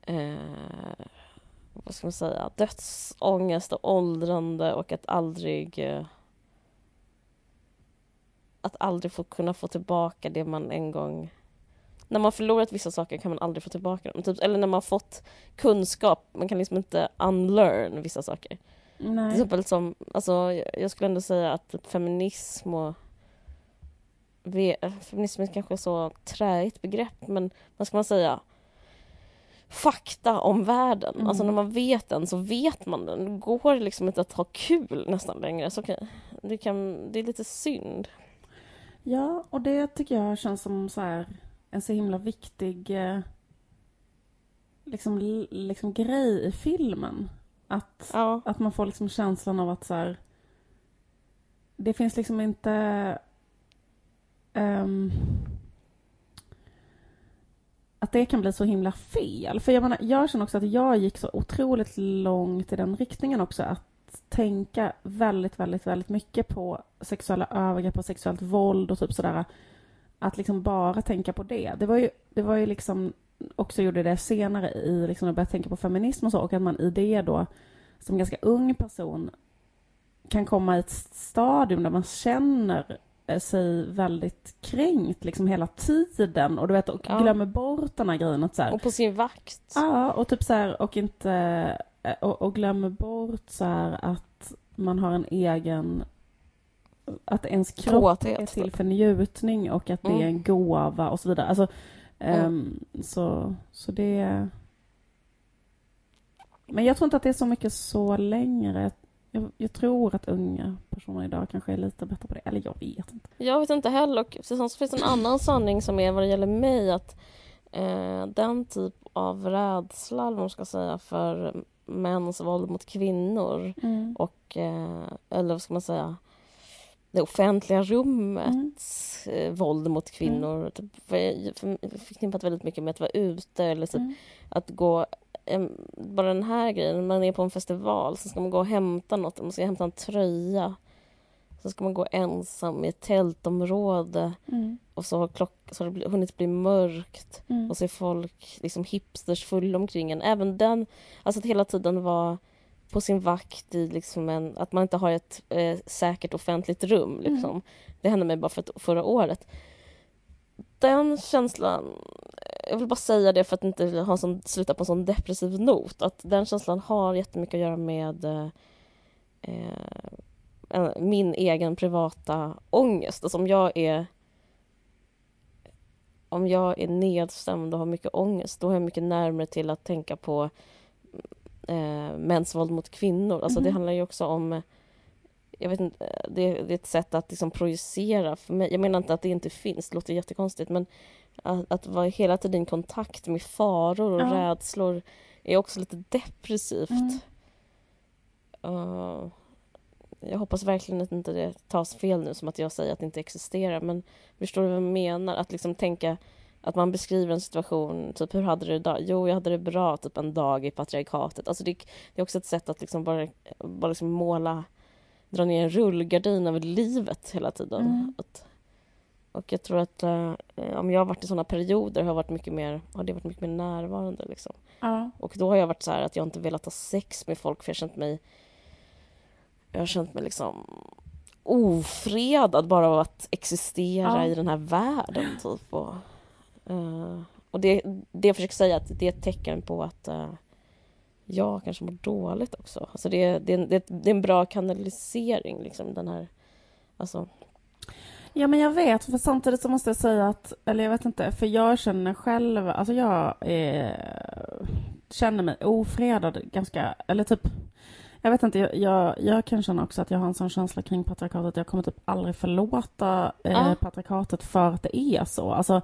eh, vad ska man säga, dödsångest och åldrande och att aldrig eh, att aldrig få kunna få tillbaka det man en gång när man förlorat vissa saker kan man aldrig få tillbaka dem. Typ, eller när man fått kunskap, man kan liksom inte unlearn vissa saker. Till nej. exempel som, alltså jag skulle ändå säga att typ feminism och ve- feminism är kanske så träigt begrepp men vad ska man säga fakta om världen. Mm. Alltså när man vet den så vet man den. Det går liksom inte att ha kul nästan längre. Så okej, det, kan, det är lite synd. Ja, och det tycker jag känns som så här, en så himla viktig eh, liksom, liksom grej i filmen. Att, Ja, att man får liksom känslan av att så här, det finns liksom inte ehm, att det kan bli så himla fel. För jag menar, jag känner också att jag gick så otroligt långt i den riktningen också. Att tänka väldigt, väldigt, väldigt mycket på sexuella övergrepp och sexuellt våld och typ sådär. Att liksom bara tänka på det. Det var ju, det var ju liksom också gjorde det senare i liksom att börja tänka på feminism och så och att man i det då som ganska ung person kan komma i ett stadium där man känner eh, sig väldigt kränkt liksom hela tiden och du vet och Ja. glömmer bort den här grejen att så här, och på sin vakt. Ja, och typ så här, och inte eh, och, och glömmer bort så här att man har en egen att ens kropp Kåthet, är till för njutning och att det Mm. är en gåva och så vidare. Alltså, Mm. ehm, så, så det... Men jag tror inte att det är så mycket så längre. Jag, jag tror att unga personer idag kanske är lite bättre på det. Eller jag vet inte. Jag vet inte heller. Och sen så finns det en annan sanning som är vad det gäller mig att eh, den typ av rädsla, eller man ska säga, för mäns våld mot kvinnor och, eh, eller vad ska man säga, det offentliga rummets eh, våld mot kvinnor. Typ, för, för, förknippat väldigt mycket med att vara ute eller typ, Mm. att gå bara den här grejen, man är på en festival så ska man gå och hämta något, man ska hämta en tröja så ska man gå ensam i ett tältområde Mm. och så har, klock, så har det hunnit bli mörkt Mm. och så är folk liksom hipsters full omkring en. Även den, alltså att hela tiden vara på sin vakt i liksom en, att man inte har ett eh, säkert offentligt rum. Liksom. Det hände mig bara för ett, förra året. den känslan, jag vill bara säga det för att inte ha sån, sluta på en sån depressiv not, att den känslan har jättemycket att göra med eh, min egen privata ångest. Alltså om jag är om jag är nedstämd och har mycket ångest, då är jag mycket närmare till att tänka på eh, mäns våld mot kvinnor. Alltså mm. det mhm. handlar ju också om jag vet inte, det, det, är ett sätt att liksom projicera för mig. Jag menar inte att det inte finns, det låter jättekonstigt, men att, att vara hela tiden i kontakt med faror och ja. rädslor är också lite depressivt. Mm. Uh, jag hoppas verkligen att inte det tas fel nu som att jag säger att det inte existerar, men förstår du vad jag menar? Att liksom tänka att man beskriver en situation, typ hur hade du det idag? Jo, jag hade det bra typ en dag i patriarkatet. Alltså det, det är också ett sätt att liksom bara, bara liksom måla dra ner en rullgardin över livet hela tiden. Mm. Att, och jag tror att eh, om jag har varit i såna perioder har, varit mycket mer, har det varit mycket mer närvarande. Liksom. Ja. Och då har jag varit så här att jag inte velat ha sex med folk för jag har känt mig jag har känt mig liksom ofredad bara av att existera ja. i den här världen. Typ. Och, uh, och det, det jag försöker säga att det är ett tecken på att uh, jag kanske mår dåligt också. Alltså det, det, det, det är en bra kanalisering, liksom, den här... Alltså. Ja, men jag vet, för samtidigt så måste jag säga att, eller jag vet inte, för jag känner själv, alltså jag är, känner mig ofredad ganska, eller typ, jag vet inte, jag, jag, jag, kan känna också att jag har en sån känsla kring patriarkatet, jag kommer typ aldrig förlåta eh, ah. patriarkatet för att det är så. Alltså,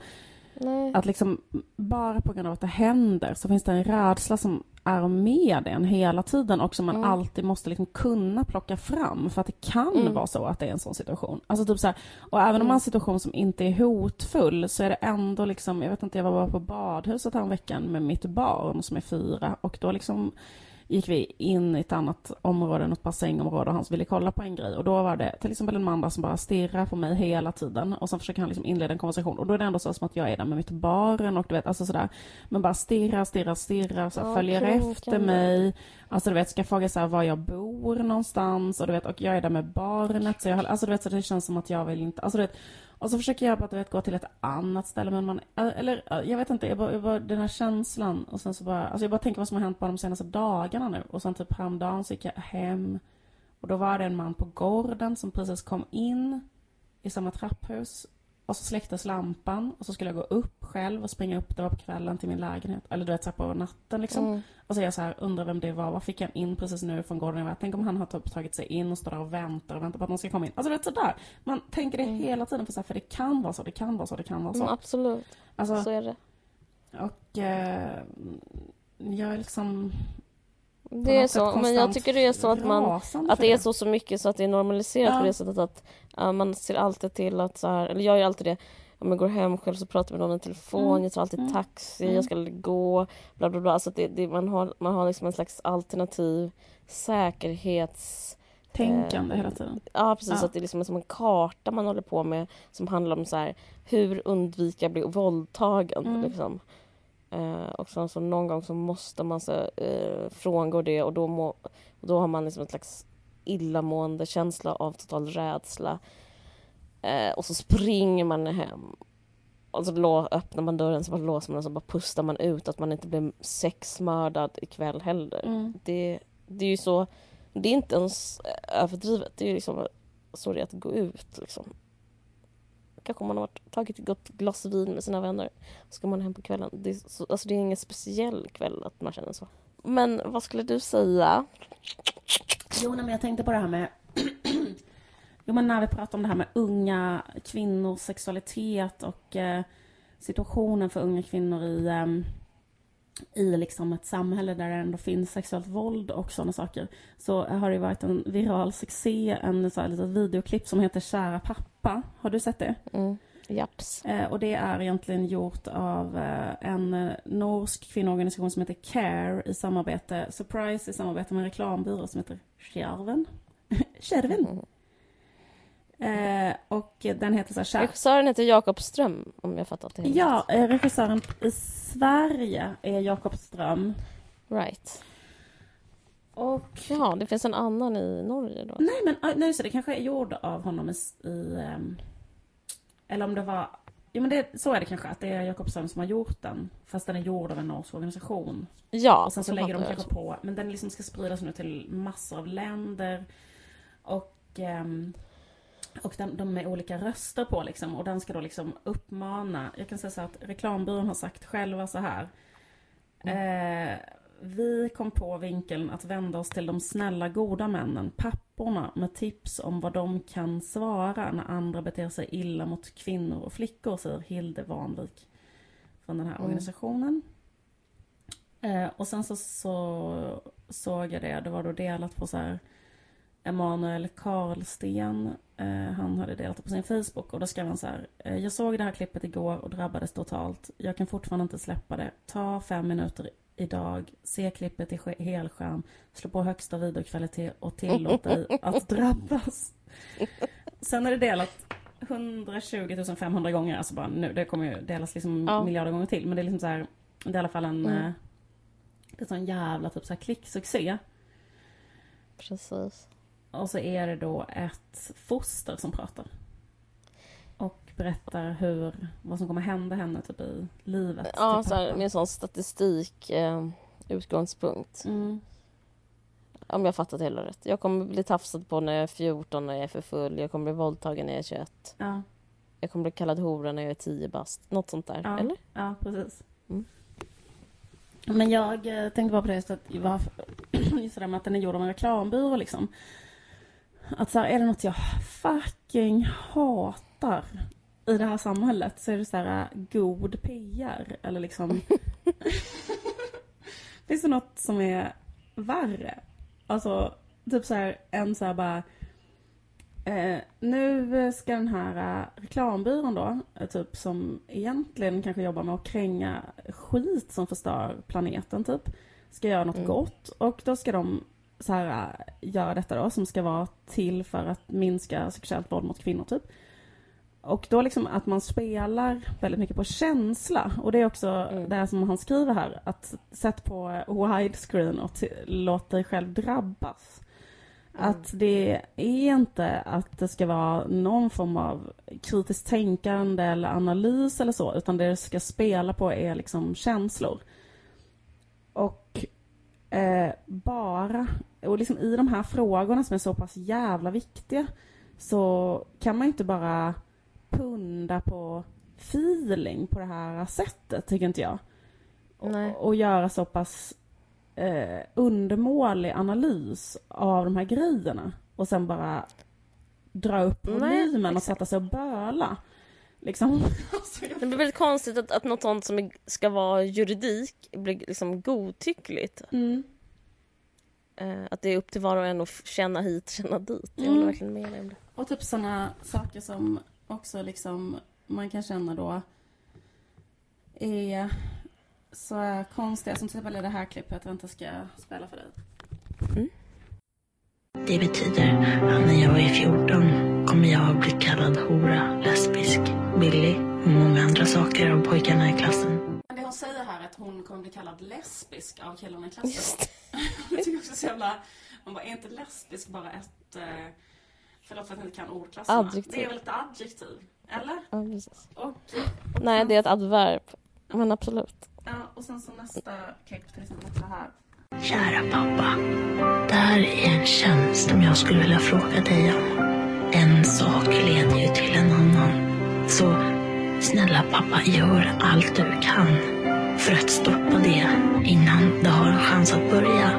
Nej. Att liksom, bara på grund av att det händer så finns det en rädsla som är med en hela tiden och som man mm. alltid måste liksom kunna plocka fram för att det kan mm. vara så att det är en sån situation. Alltså typ så här, och även mm. om man har en situation som inte är hotfull så är det ändå liksom, jag vet inte, jag var bara på badhuset veckan med mitt barn som är fyra och då liksom gick vi in i ett annat område, något bassängområde och han ville kolla på en grej och då var det till exempel en man där som bara stirrar på mig hela tiden och sen försöker han liksom inleda en konversation och då är det ändå så som att jag är där med mitt barn och du vet, alltså sådär. Men bara stirrar, stirrar, stirrar, så här, följer efter mig. Alltså du vet, ska fråga så här, var jag bor någonstans och du vet, och jag är där med barnet så jag, alltså du vet, så det känns som att jag vill inte, alltså du vet, och så försöker jag bara du vet, gå till ett annat ställe, men man, äh, eller äh, jag vet inte, jag bara, jag bara, den här känslan och sen så bara, alltså jag bara tänker vad som har hänt bara de senaste dagarna nu. Och sen typ häromdagen så gick jag hem och då var det en man på gården som precis kom in i samma trapphus och så släcktes lampan och så skulle jag gå upp själv och springa upp, var på kvällen till min lägenhet. Eller du vet, så på natten liksom. Mm. Och så är jag så här, undrar vem det var. Vad fick han in precis nu från gården? Jag tänk om han har typ tagit sig in och står där och väntar och väntar på att någon ska komma in. Alltså du vet sådär. Man tänker det mm. hela tiden för, så här, för det kan vara så, det kan vara så, det kan vara så. Mm, absolut. Alltså, så är det. Och eh, jag är liksom det är så, men jag tycker det är så att man att det är så så mycket så att det är normaliserat ja. på det sättet att uh, man ser alltid till att så här, eller jag gör alltid det om jag går hem själv så pratar jag med någon i telefon, mm. jag tar alltid mm. taxi, mm. jag ska gå, bla bla bla. Alltså det, det, man, har, man har liksom en slags alternativ säkerhets... Tänkande eh, hela tiden. Ja, precis. Ja. Att det är liksom som en karta man håller på med som handlar om så här, hur undvika bli våldtagen. Mm. Liksom. Eh, och sen så någon gång så måste man så, eh, frångå det och då, må, då har man liksom en slags illamående känsla av total rädsla. Eh, och så springer man hem. Och så öppnar man dörren, så bara låser man och så bara pustar man ut att man inte blir sexmördad ikväll heller. Mm. Det, det är ju så, det är inte ens överdrivet, det är liksom så det är att gå ut liksom. Kanske man har varit, tagit ett gott glas vin med sina vänner. Så ska man hem på kvällen. Det är, så, alltså det är ingen speciell kväll att man känner så. Men vad skulle du säga? Jo, men jag tänkte på det här med Jo, men när vi pratar om det här med unga kvinnors sexualitet och eh, situationen för unga kvinnor i, eh, i liksom ett samhälle där det ändå finns sexuellt våld och sådana saker, så har det varit en viral succé, en så här litet videoklipp som heter Kära pappa. Har du sett det? Mm. Japs. Eh, och det är egentligen gjort av eh, en eh, norsk kvinnoorganisation som heter CARE i samarbete, surprise, i samarbete med en reklambyrå som heter Kärven. Kärven. Eh, och den heter så här... Regissören heter Jakob Ström, om jag fattat det helt Ja, eh, regissören i Sverige är Jakob Ström. Right. Och... Ja, det finns en annan i Norge då? Nej, men ah, nej, så det kanske är gjord av honom i... i um, eller om det var Ja men det, så är det kanske, att det är Jakobsson som har gjort den. Fast den är gjord av en norsk organisation. Ja, Och sen så så lägger de kanske på, men den liksom ska spridas nu till massor av länder. Och, ehm, och den, de är olika röster på liksom. Och den ska då liksom uppmana, jag kan säga så att reklambyrån har sagt själva så här. Eh, vi kom på vinkeln att vända oss till de snälla goda männen, papporna, med tips om vad de kan svara när andra beter sig illa mot kvinnor och flickor, säger Hilde Vanvik från den här Mm. organisationen. Eh, och sen så, så såg jag det, det var då delat på så här Emanuel Karlsten, han hade delat det på sin Facebook och då skrev han så här. Eh, jag såg det här klippet igår och drabbades totalt. Jag kan fortfarande inte släppa det. Ta fem minuter idag, se klippet i helskärm, slå på högsta videokvalitet och tillåt dig att drabbas. Sen är det delat 120 500 gånger, alltså bara nu, det kommer ju delas liksom Ja. miljarder gånger till, men det är liksom så här, det är i alla fall en, Mm. eh, det är en sån jävla typ så här klicksuccé. Precis. Och så är det då ett foster som pratar. Och berättar hur, vad som kommer hända henne typ i livet. Ja, så här, med en sån statistik eh, utgångspunkt. Mm. Om jag fattat hela rätt. Jag kommer bli tafsad på när jag är 14 när jag är för full. Jag kommer bli våldtagen när jag är 21. Ja, Jag kommer bli kallad hora när jag är 10 bast. Något sånt där. Ja. Eller? ja, precis. Mm. Men jag eh, tänkte bara på det just, att, just det där med att den är gjord av en reklambyrå liksom. Att så här, är det något jag fucking hatar i det här samhället så är det så här eh, god PR eller liksom Finns det något som är värre? Alltså, typ så här, en så här bara... Eh, nu ska den här eh, reklambyrån då, eh, typ som egentligen kanske jobbar med att kränga skit som förstör planeten typ, ska göra något Mm. gott. Och då ska de så här, eh, göra detta då, som ska vara till för att minska sexuellt våld mot kvinnor typ. Och då liksom att man spelar väldigt mycket på känsla. Och det är också Mm. det som han skriver här. Att sätt på widescreen och låt dig själv drabbas. Mm. Att det är inte att det ska vara någon form av kritiskt tänkande eller analys eller så. Utan det det ska spela på är liksom känslor. Och eh, bara, och liksom i de här frågorna som är så pass jävla viktiga så kan man ju inte bara punda på feeling på det här sättet, tycker inte jag. Nej. Och, och göra så pass eh, undermålig analys av de här grejerna och sen bara dra upp volymen och sätta sig och böla. Liksom. Alltså, Det blir väldigt konstigt att, att något sånt som ska vara juridik blir liksom godtyckligt. mm. Eh, att det är upp till var och en att känna hit, känna dit. Jag Mm. verkligen med dig om det. Och typ sådana saker som också liksom man kan känna då är så konstiga. Som till exempel det här klippet jag inte ska spela för dig. Det betyder att när jag är 14 kommer jag att bli kallad hora, lesbisk, billig och många andra saker av pojkarna i klassen. Att hon kommer bli kallad lesbisk av killarna i klassen. Jag tycker också så jävla... Man bara, är inte lesbisk bara ett... Eh, förlåt för att jag inte kan ordklasserna. Adjektiv. Det är väl ett adjektiv? Eller? Ja, precis. Och, Nej, det är ett adverb. Men absolut. ja, och sen så nästa klipp till exempel också här. Kära pappa. Det här är en tjänst som jag skulle vilja fråga dig om. En sak leder ju till en annan. Så snälla pappa, gör allt du kan för att stoppa det innan det har en chans att börja.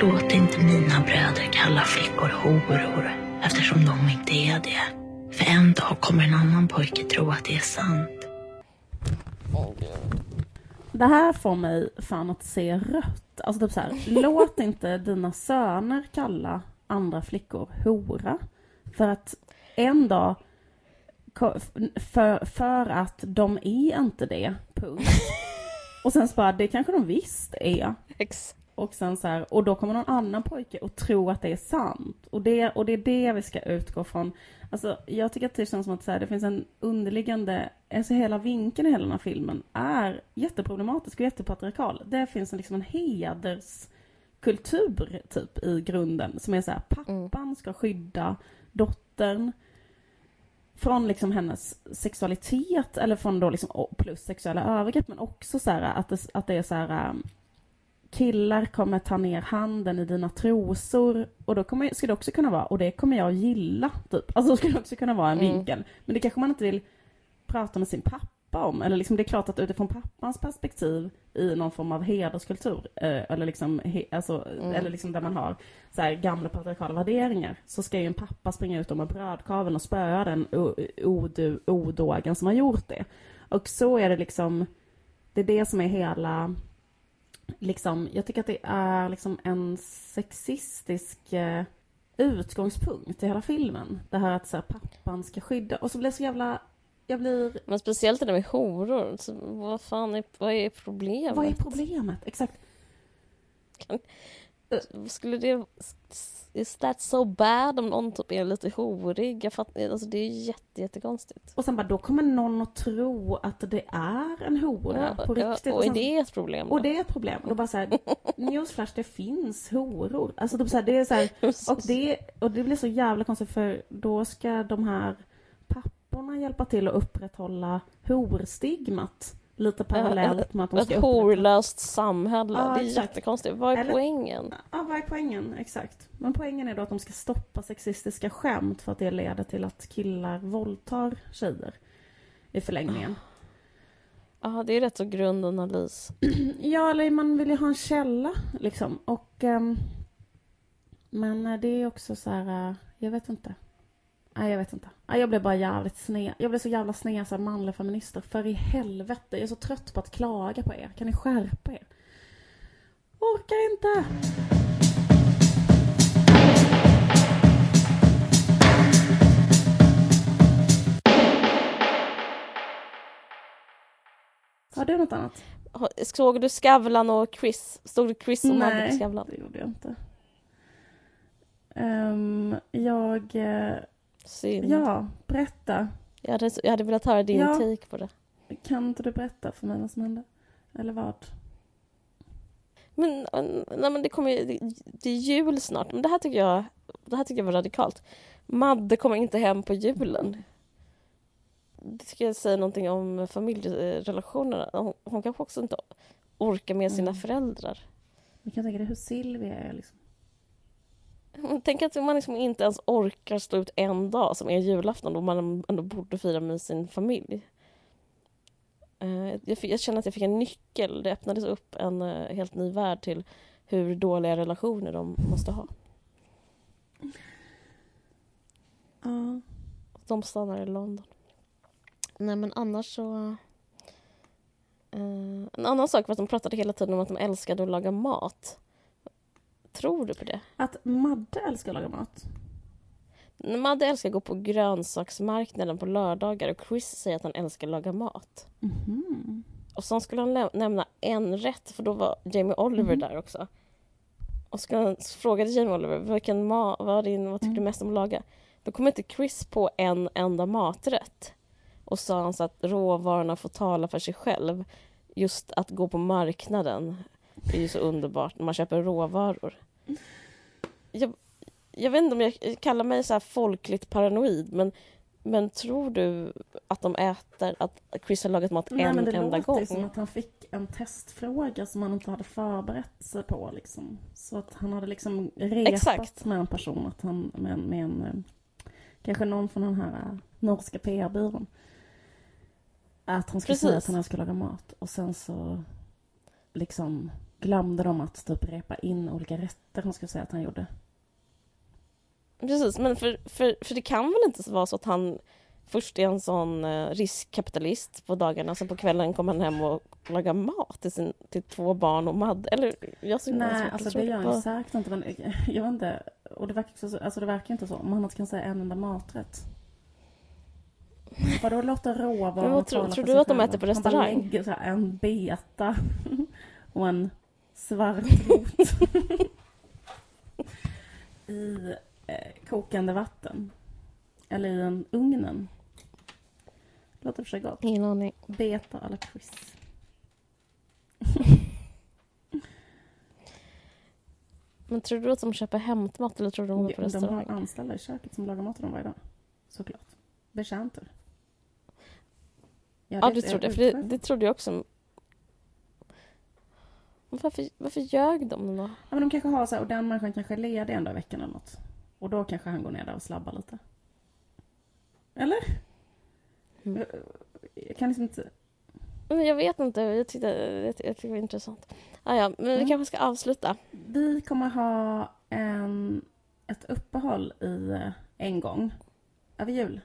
Låt inte mina bröder kalla flickor horor eftersom de inte är det. För en dag kommer en annan pojke tro att det är sant. Det här får mig fan att se rött. Alltså typ så här, låt inte dina söner kalla andra flickor hora. För att en dag, för, för att de är inte det, punkt. Och sen så bara, det kanske de visst är. Ex. Och sen så här, och då kommer någon annan pojke och tro att det är sant. Och det, och det är det vi ska utgå från. Alltså, jag tycker att det känns som att så här, det finns en underliggande, alltså hela vinkeln i hela den här filmen är jätteproblematisk och jättepatriarkal. Det finns en, liksom en hederskultur typ i grunden som är så här, pappan ska skydda dottern från liksom hennes sexualitet eller från då liksom plus sexuella övergrepp men också så här att det, att det är så här um, killar kommer ta ner handen i dina trosor och då kommer, skulle det också kunna vara, och det kommer jag gilla, typ. Alltså det skulle också kunna vara en Mm. vinkel. Men det kanske man inte vill prata med sin pappa om. Eller liksom det är klart att utifrån pappans perspektiv i någon form av hederskultur, eh, eller liksom, he, alltså, Mm. eller liksom där man har så här gamla patriarkala värderingar, så ska ju en pappa springa ut med brödkaveln och spöa den odu- odågen som har gjort det. Och så är det liksom, det är det som är hela liksom, jag tycker att det är liksom en sexistisk eh, utgångspunkt i hela filmen. Det här att så här, pappan ska skydda, och så blir det så jävla, jag blir, Men speciellt det där med horor. Så vad fan är, vad är problemet? vad är problemet? Exakt. Vad Skulle det... Is that so bad om någon typ är lite horig? Jag fattar, alltså det är jätte, jättekonstigt. Och sen bara, då kommer någon att tro att det är en hora Ja, på ja, riktigt. och är sen- det ett problem då? och det är ett problem. Och då bara så här, newsflash, det finns horor. Alltså typ det är så här, Och det, och det blir så jävla konstigt för då ska de här papporna hjälpa till att upprätthålla horstigmat. Lite parallellt med att de Ett ska upprätthålla... horlöst samhälle. Ja, det är exakt. jättekonstigt. Vad är Eller- poängen? Ja, vad är poängen? Exakt. Men poängen är då att de ska stoppa sexistiska skämt för att det leder till att killar våldtar tjejer i förlängningen. Ja, det är rätt så grundanalys. Ja, eller man vill ju ha en källa liksom. Och... ehm, men eh, det är också så här, eh, jag vet inte. Nej, jag vet inte. Nej, jag blev bara jävligt sned. Jag blev så jävla sned så här manliga feminister. För i helvete, jag är så trött på att klaga på er. Kan ni skärpa er? Orkar inte! Har du något annat? Såg du Skavlan och Chris? Stod det Chris och Madde på Nej, Skavlan? det gjorde jag inte. Ehm, jag... Synd. ja, berätta. Jag, hade, jag hade velat höra din Ja. take på det. Kan inte du berätta för mig vad som hände? Eller vad? Men, nej, men det, kommer, ju- det, det är jul snart. Men det här tycker jag, det här tycker jag var radikalt. Madde kommer inte hem på julen. Det tycker jag säger någonting om familjerelationerna. Hon, hon kanske också inte orkar med sina Mm. föräldrar. Vi kan tänka dig hur Silvia är liksom. Tänk att man liksom inte ens orkar stå ut en dag som är julafton då man ändå borde fira med sin familj. Eh, Jag, jag känner att jag fick en nyckel. Det öppnades upp en eh, helt ny värld till hur dåliga relationer de måste ha. Ja. De stannar i London. Nej men annars så... Eh, en annan sak var att de pratade hela tiden om att de älskade att laga mat. Tror du på det? Att Madde älskar att laga mat. Madde älskar att gå på grönsaksmarknaden på lördagar och Chris säger att han älskar att laga mat. Mhm. Och sen skulle han nämna en rätt för då var Jamie Oliver Mhm. där också. Och så han frågade Jamie Oliver vilken ma- vad, din, vad tycker Mm. du mest om att laga? Då kom inte Chris på en enda maträtt. Och sa han så att råvarorna får tala för sig själv. Just att gå på marknaden är ju så underbart när man köper råvaror. Jag, jag vet inte om jag kallar mig så här folkligt paranoid men, men tror du att de äter, att Chris har lagat mat Nej, en det enda låter gång? ju som att han fick en testfråga som han inte hade förberett sig på liksom. Så att han hade liksom repat Exakt. med en person, att han, med, en- med en, eh, kanske någon från den här eh, norska PR-byrån. Att han skulle säga Precis. att han att laga mat och sen så liksom glömde de att typ repa in olika rätter han skulle säga att han gjorde. Precis, men för, för, för det kan väl inte vara så att han först är en sån eh, riskkapitalist på dagarna sen på kvällen kommer han hem och lagar mat till, sin, till två barn och Madde? Eller jag ser Nej, alltså tror det gör han säkert inte. Men jag vet inte. Och det verkar, så, alltså det verkar inte så. Om han inte kan säga en enda maträtt. Vadå låta råvarorna tror- tala tror för du att de äter på Han bara restaurang? lägger så en beta och en svart rot i eh, kokande vatten. Eller i en ugnen. Låter för sig gott. Ingen aning. Beta eller Chris. Men tror du att de köper hämtmat eller tror du de går på De har restaurang? anställda i köket som lagar mat till dem varje dag. Såklart. betjänter. Ja, det trodde jag. För det, det trodde jag också. Varför, varför ljög de då? Ja, men de kanske har så här, och den människan kanske är ledig en dag i veckan eller något. Och då kanske han går ner där och slabbar lite. Eller? Mm. Jag, kan liksom inte... Men jag vet inte. Jag tyckte, jag, tyckte det var intressant. Ah, ja, men vi Mm. kanske ska avsluta. Vi kommer ha en, ett uppehåll i eh, en gång över jul.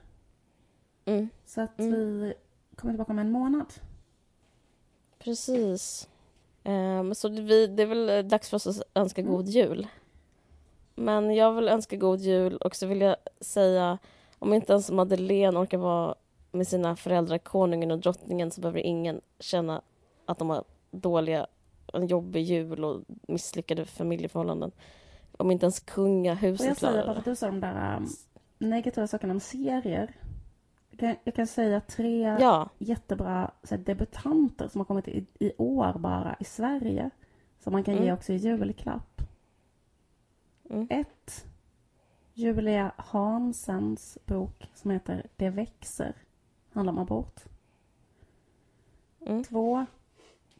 Mm, Så att Mm. vi kommer tillbaka om en månad. precis. Ehm, så det, vi, det är väl dags för oss att önska Mm. god jul. Men jag vill önska god jul och så vill jag säga om inte ens Madeleine orkar vara med sina föräldrar, konungen och drottningen så behöver ingen känna att de har dåliga, en jobbig jul och misslyckade familjeförhållanden. Om inte ens kungahuset jag säger klarar bara det. att du sa de där um, negativa sakerna om serier. Jag kan, jag kan säga tre Ja, jättebra så här, debutanter som har kommit i, i år bara i Sverige. Som man kan ge Mm. också i julklapp. Mm. Ett. Julia Hansens bok som heter Det växer. Handlar om abort. Mm. Två.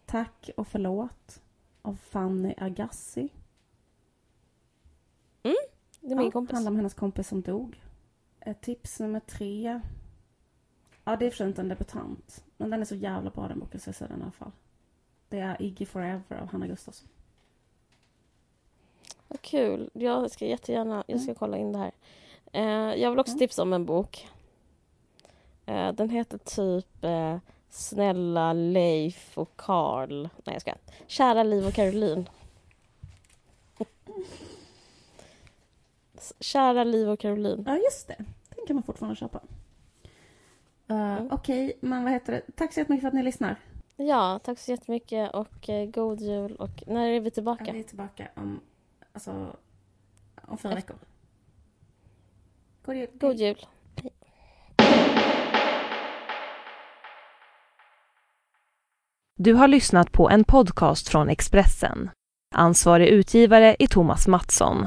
Tack och förlåt av Fanny Agassi. det är min Ja, kompis. handlar om hennes kompis som dog. Tips nummer tre. Ja, det är för inte en debutant. Men den är så jävla bra den boken så jag säger den i alla fall. Det är Iggy Forever av Hanna Gustafsson. Vad kul. Jag ska jättegärna jag ska Mm. kolla in det här. Eh, jag vill också Mm. tipsa om en bok. Eh, den heter typ eh, Snälla Leif och Karl. Nej, jag ska. Kära Liv och Caroline. Kära Liv och Caroline. Ja, just det. Den kan man fortfarande köpa. Uh, Mm. Okej, men vad heter det? Tack så jättemycket för att ni lyssnar. Ja, tack så jättemycket och eh, god jul. Och när är vi tillbaka? Ja, vi är tillbaka om, alltså, om fyra veckor. God jul. God jul. Du har lyssnat på en podcast från Expressen. Ansvarig utgivare är Thomas Mattsson.